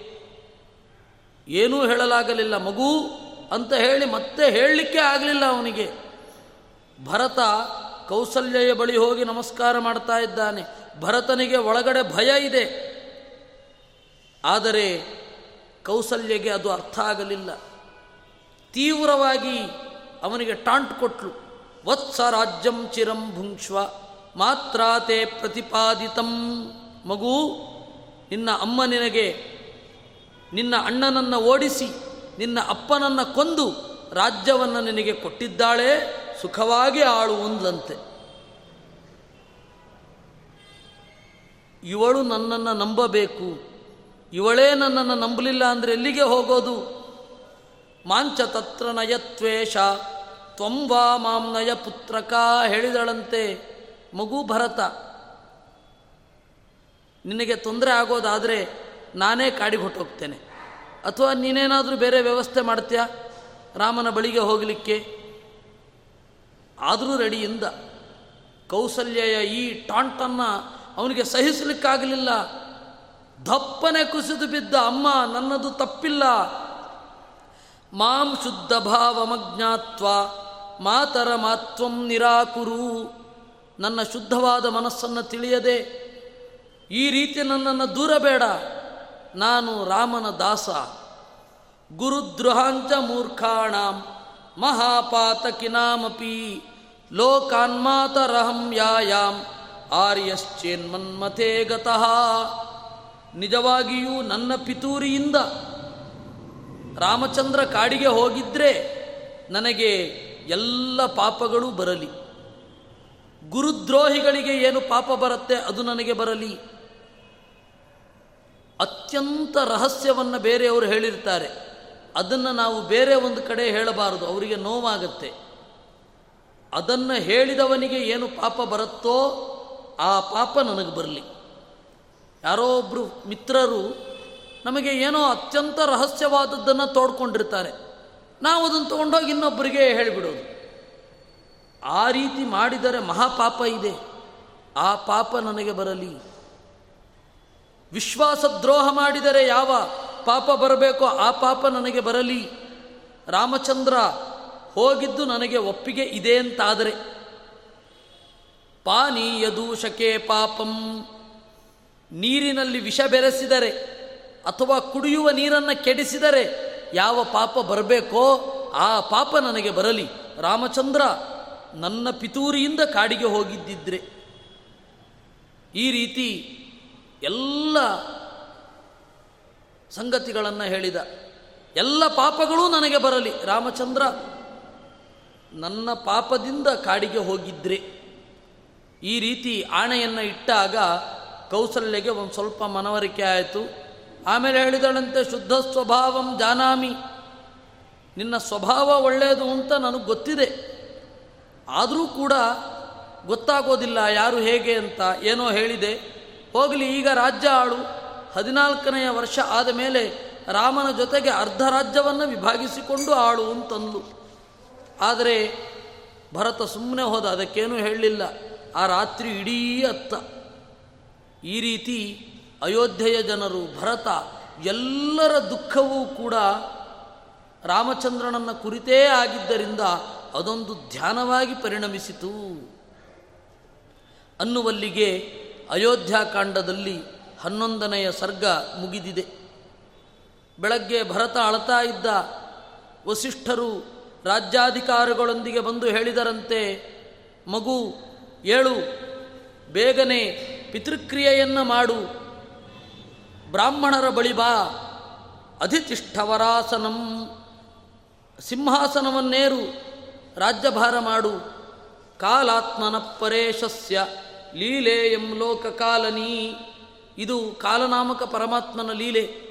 ಏನೂ ಹೇಳಲಾಗಲಿಲ್ಲ, ಮಗು ಅಂತ ಹೇಳಿ ಮತ್ತೆ ಹೇಳಲಿಕ್ಕೆ ಆಗಲಿಲ್ಲ ಅವನಿಗೆ. ಭರತ ಕೌಸಲ್ಯ ಬಳಿ ಹೋಗಿ ನಮಸ್ಕಾರ ಮಾಡ್ತಾ ಇದ್ದಾನೆ. ಭರತನಿಗೆ ಒಳಗಡೆ ಭಯ ಇದೆ. ಆದರೆ ಕೌಸಲ್ಯಗೆ ಅದು ಅರ್ಥ ಆಗಲಿಲ್ಲ. ತೀವ್ರವಾಗಿ ಅವನಿಗೆ ಟಾಂಟ್ ಕೊಟ್ಲು. ವತ್ಸ ರಾಜ್ಯಂ ಚಿರಂ ಭುಂಕ್ಷ್ವ ಮಾತ್ರಾತೆ ಪ್ರತಿಪಾದಿತಂ. ಮಗು, ನಿನ್ನ ಅಮ್ಮ ನಿನಗೆ ನಿನ್ನ ಅಣ್ಣನನ್ನು ಓಡಿಸಿ, ನಿನ್ನ ಅಪ್ಪನನ್ನು ಕೊಂದು ರಾಜ್ಯವನ್ನು ನಿನಗೆ ಕೊಟ್ಟಿದ್ದಾಳೆ, ಸುಖವಾಗಿ ಆಳುವಂದಂತೆ ಇವಳು ನನ್ನನ್ನು ನಂಬಬೇಕು. ಇವಳೇ ನನ್ನನ್ನು ನಂಬಲಿಲ್ಲ ಅಂದರೆ ಎಲ್ಲಿಗೆ ಹೋಗೋದು? ಮಾಂಚ ತತ್ರ ನಯತ್ವೇಷ ತ್ವಂವಾ ಮಾಂ ನಯ ಪುತ್ರಕ ಹೇಳಿದಳಂತೆ. ಮಗು ಭರತ. ನಿನಗೆ ತೊಂದರೆ ಆಗೋದಾದರೆ ನಾನೇ ಕಾಡಿಗೆ ಹೊಟ್ಟೋಗ್ತೇನೆ ಅಥವಾ ನೀನೇನಾದರೂ ಬೇರೆ ವ್ಯವಸ್ಥೆ ಮಾಡ್ತೀಯ? ರಾಮನ ಬಳಿಗೆ ಹೋಗಲಿಕ್ಕೆ? ಆದರೂ ರೆಡಿಯಿಂದ. ಕೌಸಲ್ಯಯ ಈ ಟಾಂಟನ್ನು ಅವನಿಗೆ ಸಹಿಸಲಿಕ್ಕಾಗಲಿಲ್ಲ. ದಪ್ಪನೆ ಕುಸಿದು ಬಿದ್ದ ಅಮ್ಮ ನನ್ನದು ತಪ್ಪಿಲ್ಲ. ಮಾಂ ಶುದ್ಧ ಭಾವಮಜ್ಞಾತ್ವ ಮಾತರ ಮಾತ್ವಂ ನಿರಾಕುರು. ನನ್ನ ಶುದ್ಧವಾದ ಮನಸ್ಸನ್ನು ತಿಳಿಯದೆ ಈ ರೀತಿ ನನ್ನನ್ನು ದೂರ ಬೇಡ. ನಾನು ರಾಮನ ದಾಸ. ಗುರುದ್ರೋಹಾಂಚ ಮೂರ್ಖಾಣಾಂ. ಮಹಾಪಾತಕಿನಾಮಪಿ ಲೋಕಾನ್ಮಾತರಹಂ ಯಾಯಾಂ. ಆರ್ಯಶ್ಚೇನ್ಮನ್ಮಥೇ ಗತಃ. ನಿಜವಾಗಿಯೂ ನನ್ನ ಪಿತೂರಿಯಿಂದ ರಾಮಚಂದ್ರ ಕಾಡಿಗೆ ಹೋಗಿದ್ರೆ ನನಗೆ ಎಲ್ಲ ಪಾಪಗಳು ಬರಲಿ. ಗುರುದ್ರೋಹಿಗಳಿಗೆ ಏನು ಪಾಪ ಬರುತ್ತೆ ಅದು ನನಗೆ ಬರಲಿ. ಅತ್ಯಂತ ರಹಸ್ಯವನ್ನು ಬೇರೆಯವರು ಹೇಳಿರ್ತಾರೆ. ಅದನ್ನು ನಾವು ಬೇರೆ ಒಂದು ಕಡೆ ಹೇಳಬಾರದು, ಅವರಿಗೆ ನೋವಾಗತ್ತೆ. ಅದನ್ನು ಹೇಳಿದವನಿಗೆ ಏನು ಪಾಪ ಬರುತ್ತೋ ಆ ಪಾಪ ನನಗೆ ಬರಲಿ. ಯಾರೋ ಒಬ್ಬರು ಮಿತ್ರರು ನಮಗೆ ಏನೋ ಅತ್ಯಂತ ರಹಸ್ಯವಾದದ್ದನ್ನು ತೋಡ್ಕೊಂಡಿರ್ತಾರೆ. ನಾವು ಅದನ್ನು ತೊಗೊಂಡೋಗಿ ಇನ್ನೊಬ್ಬರಿಗೆ ಹೇಳಿಬಿಡೋದು. ಆ ರೀತಿ ಮಾಡಿದರೆ ಮಹಾಪಾಪ ಇದೆ. ಆ ಪಾಪ ನನಗೆ ಬರಲಿ. ವಿಶ್ವಾಸ ದ್ರೋಹ ಮಾಡಿದರೆ ಯಾವ ಪಾಪ ಬರಬೇಕೋ ಆ ಪಾಪ ನನಗೆ ಬರಲಿ. ರಾಮಚಂದ್ರ ಹೋಗಿದ್ದು ನನಗೆ ಒಪ್ಪಿಗೆ ಇದೆ ಅಂತಾದರೆ ಪಾನೀಯ ದೂಷಕೆ ಪಾಪಂ, ನೀರಿನಲ್ಲಿ ವಿಷ ಬೆರೆಸಿದರೆ ಅಥವಾ ಕುಡಿಯುವ ನೀರನ್ನು ಕೆಡಿಸಿದರೆ ಯಾವ ಪಾಪ ಬರಬೇಕೋ ಆ ಪಾಪ ನನಗೆ ಬರಲಿ. ರಾಮಚಂದ್ರ ನನ್ನ ಪಿತೂರಿಯಿಂದ ಕಾಡಿಗೆ ಹೋಗಿದ್ದಿದ್ರೆ. ಈ ರೀತಿ ಎಲ್ಲ ಸಂಗತಿಗಳನ್ನು ಹೇಳಿದ. ಎಲ್ಲ ಪಾಪಗಳೂ ನನಗೆ ಬರಲಿ. ರಾಮಚಂದ್ರ, ನನ್ನ ಪಾಪದಿಂದ ಕಾಡಿಗೆ ಹೋಗಿದ್ರೆ. ಈ ರೀತಿ ಆಣೆಯನ್ನು ಇಟ್ಟಾಗ ಕೌಸಲ್ಯಗೆ ಒಂದು ಸ್ವಲ್ಪ ಮನವರಿಕೆ ಆಯಿತು. ಆಮೇಲೆ ಹೇಳಿದಳಂತೆ, ಶುದ್ಧ ಸ್ವಭಾವಂ ಜಾನಾಮಿ. ನಿನ್ನ ಸ್ವಭಾವ ಒಳ್ಳೆಯದು ಅಂತ ನನಗೆ ಗೊತ್ತಿದೆ. ಆದರೂ ಕೂಡ ಗೊತ್ತಾಗೋದಿಲ್ಲ ಯಾರು ಹೇಗೆ ಅಂತ. ಏನೋ ಹೇಳಿದೆ. ಹೋಗಲಿ, ಈಗ ರಾಜ್ಯ ಆಳು. ಹದಿನಾಲ್ಕನೆಯ ವರ್ಷ ಆದ ಮೇಲೆ ರಾಮನ ಜೊತೆಗೆ ಅರ್ಧ ರಾಜ್ಯವನ್ನು ವಿಭಾಗಿಸಿಕೊಂಡು ಆಳು ಅಂತಂದು ಆದರೆ ಭರತ ಸುಮ್ಮನೆ ಹೋದ, ಅದಕ್ಕೇನೂ ಹೇಳಲಿಲ್ಲ. ಆ ರಾತ್ರಿ ಇಡೀ ಅತ್ತ. ಈ ರೀತಿ ಅಯೋಧ್ಯೆಯ ಜನರು, ಭರತ, ಎಲ್ಲರ ದುಃಖವೂ ಕೂಡ ರಾಮಚಂದ್ರನನ್ನ ಕುರಿತೇ ಆಗಿದ್ದರಿಂದ ಅದೊಂದು ಧ್ಯಾನವಾಗಿ ಪರಿಣಮಿಸಿತು. ಅನ್ನುವಲ್ಲಿಗೆ ಅಯೋಧ್ಯಾಕಾಂಡದಲ್ಲಿ ಹನ್ನೊಂದನೆಯ ಸರ್ಗ ಮುಗಿದಿದೆ. ಬೆಳಗ್ಗೆ ಭರತ ಅಳತಾ ಇದ್ದ ವಸಿಷ್ಠರು ರಾಜ್ಯಾಧಿಕಾರಿಗಳೊಂದಿಗೆ ಬಂದು ಹೇಳಿದರಂತೆ, ಮಗು, ಏಳು, ಬೇಗನೆ ಪಿತೃಕ್ರಿಯೆಯನ್ನು ಮಾಡು. ಬ್ರಾಹ್ಮಣರ ಬಳಿ ಬಾ. ಅಧಿತಿಷ್ಠವರಾಸನಂ, ಸಿಂಹಾಸನವನ್ನೇರು ರಾಜ್ಯಭಾರ ಮಾಡು. ಕಾಲಾತ್ಮನ ಪರೇಶಸ್ಯ. ಲೀಲೆಯಂ ಲೋಕಕಾಲನೀ. ಇದು ಕಾಲನಾಮಕ ಪರಮಾತ್ಮನ ಲೀಲೆ.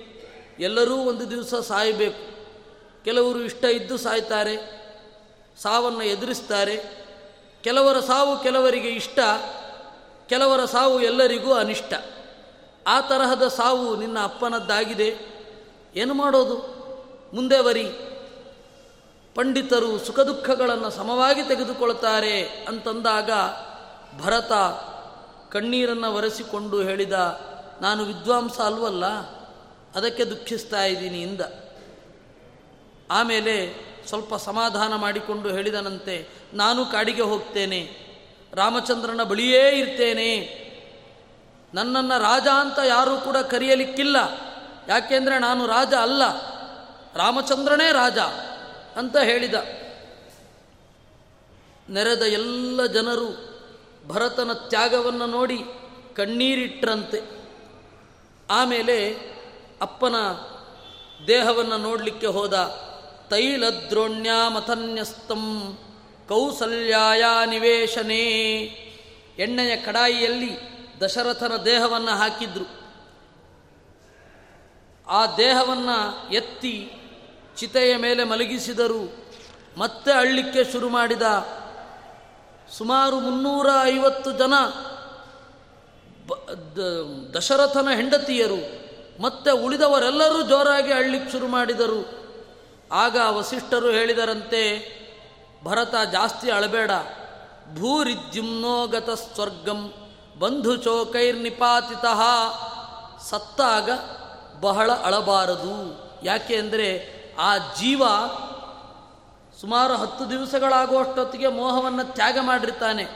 ಎಲ್ಲರೂ ಒಂದು ದಿವಸ ಸಾಯಬೇಕು. ಕೆಲವರು ಇಷ್ಟ ಇದ್ದು ಸಾಯ್ತಾರೆ, ಸಾವನ್ನು ಎದುರಿಸ್ತಾರೆ. ಕೆಲವರ ಸಾವು ಕೆಲವರಿಗೆ ಇಷ್ಟ, ಕೆಲವರ ಸಾವು ಎಲ್ಲರಿಗೂ ಅನಿಷ್ಟ. ಆ ತರಹದ ಸಾವು ನಿನ್ನ ಅಪ್ಪನದ್ದಾಗಿದೆ. ಏನು ಮಾಡೋದು? ಮುಂದೆ ಬರಿ. ಪಂಡಿತರು ಸುಖ ದುಃಖಗಳನ್ನು ಸಮವಾಗಿ ತೆಗೆದುಕೊಳ್ತಾರೆ ಅಂತಂದಾಗ ಭರತ ಕಣ್ಣೀರನ್ನು ಒರೆಸಿಕೊಂಡು ಹೇಳಿದ, ನಾನು ವಿದ್ವಾಂಸ ಅಲ್ವಲ್ಲ, ಅದಕ್ಕೆ ದುಃಖಿಸ್ತಾ ಇದ್ದೀನಿ ಇಂದ. ಆಮೇಲೆ ಸ್ವಲ್ಪ ಸಮಾಧಾನ ಮಾಡಿಕೊಂಡು ಹೇಳಿದನಂತೆ, ನಾನು ಕಾಡಿಗೆ ಹೋಗ್ತೇನೆ, ರಾಮಚಂದ್ರನ ಬಳಿಯೇ ಇರ್ತೇನೆ. ನನ್ನನ್ನು ರಾಜ ಅಂತ ಯಾರೂ ಕೂಡ ಕರೆಯಲಿಕ್ಕಿಲ್ಲ. ಯಾಕೆಂದರೆ ನಾನು ರಾಜ ಅಲ್ಲ, ರಾಮಚಂದ್ರನೇ ರಾಜ ಅಂತ ಹೇಳಿದ. ನೆರೆದ ಎಲ್ಲ ಜನರು ಭರತನ ತ್ಯಾಗವನ್ನು ನೋಡಿ ಕಣ್ಣೀರಿಟ್ರಂತೆ. ಆಮೇಲೆ ಅಪ್ಪನ ದೇಹವನ್ನು ನೋಡಲಿಕ್ಕೆ ಹೋದ ತೈಲದ್ರೋಣ್ಯಾಮಥನ್ಯಸ್ತಂ ಕೌಸಲ್ಯಾಯ ನಿವೇಶನೇ. ಎಣ್ಣೆಯ ಕಡಾಯಿಯಲ್ಲಿ ದಶರಥನ ದೇಹವನ್ನು ಹಾಕಿದ್ರು. ಆ ದೇಹವನ್ನು ಎತ್ತಿ ಚಿತೆಯ ಮೇಲೆ ಮಲಗಿಸಿದರು. ಮತ್ತೆ ಅಳ್ಳಿಕ್ಕೆ ಶುರು ಮಾಡಿದ ಸುಮಾರು ಮುನ್ನೂರ ಐವತ್ತು ಜನ ದಶರಥನ ಹೆಂಡತಿಯರು ಮತ್ತೆ ಉಳಿದವರೆಲ್ಲರೂ ಜೋರಾಗಿ ಅಳ್ಳಿಕ್ಕೆ ಶುರು ಮಾಡಿದರು. ಆಗ ವಸಿಷ್ಠರು ಹೇಳಿದರಂತೆ, ಭರತ ಜಾಸ್ತಿ ಅಳಬೇಡ. ಭೂರಿದ್ಯುಮ್ನೋಗತ ಸ್ವರ್ಗಂ ಬಂಧು ಚೋಕೈರ್ನಿಪಾತಿತ ಸತ್ತಾಗ ಬಹಳ ಅಳಬಾರದು. ಯಾಕೆ ಅಂದರೆ ಆ ಜೀವ ಸುಮಾರು ಹತ್ತು ದಿವಸಗಳಾಗುವಷ್ಟೊತ್ತಿಗೆ ಮೋಹವನ್ನು ತ್ಯಾಗ ಮಾಡಿರ್ತಾನೆ.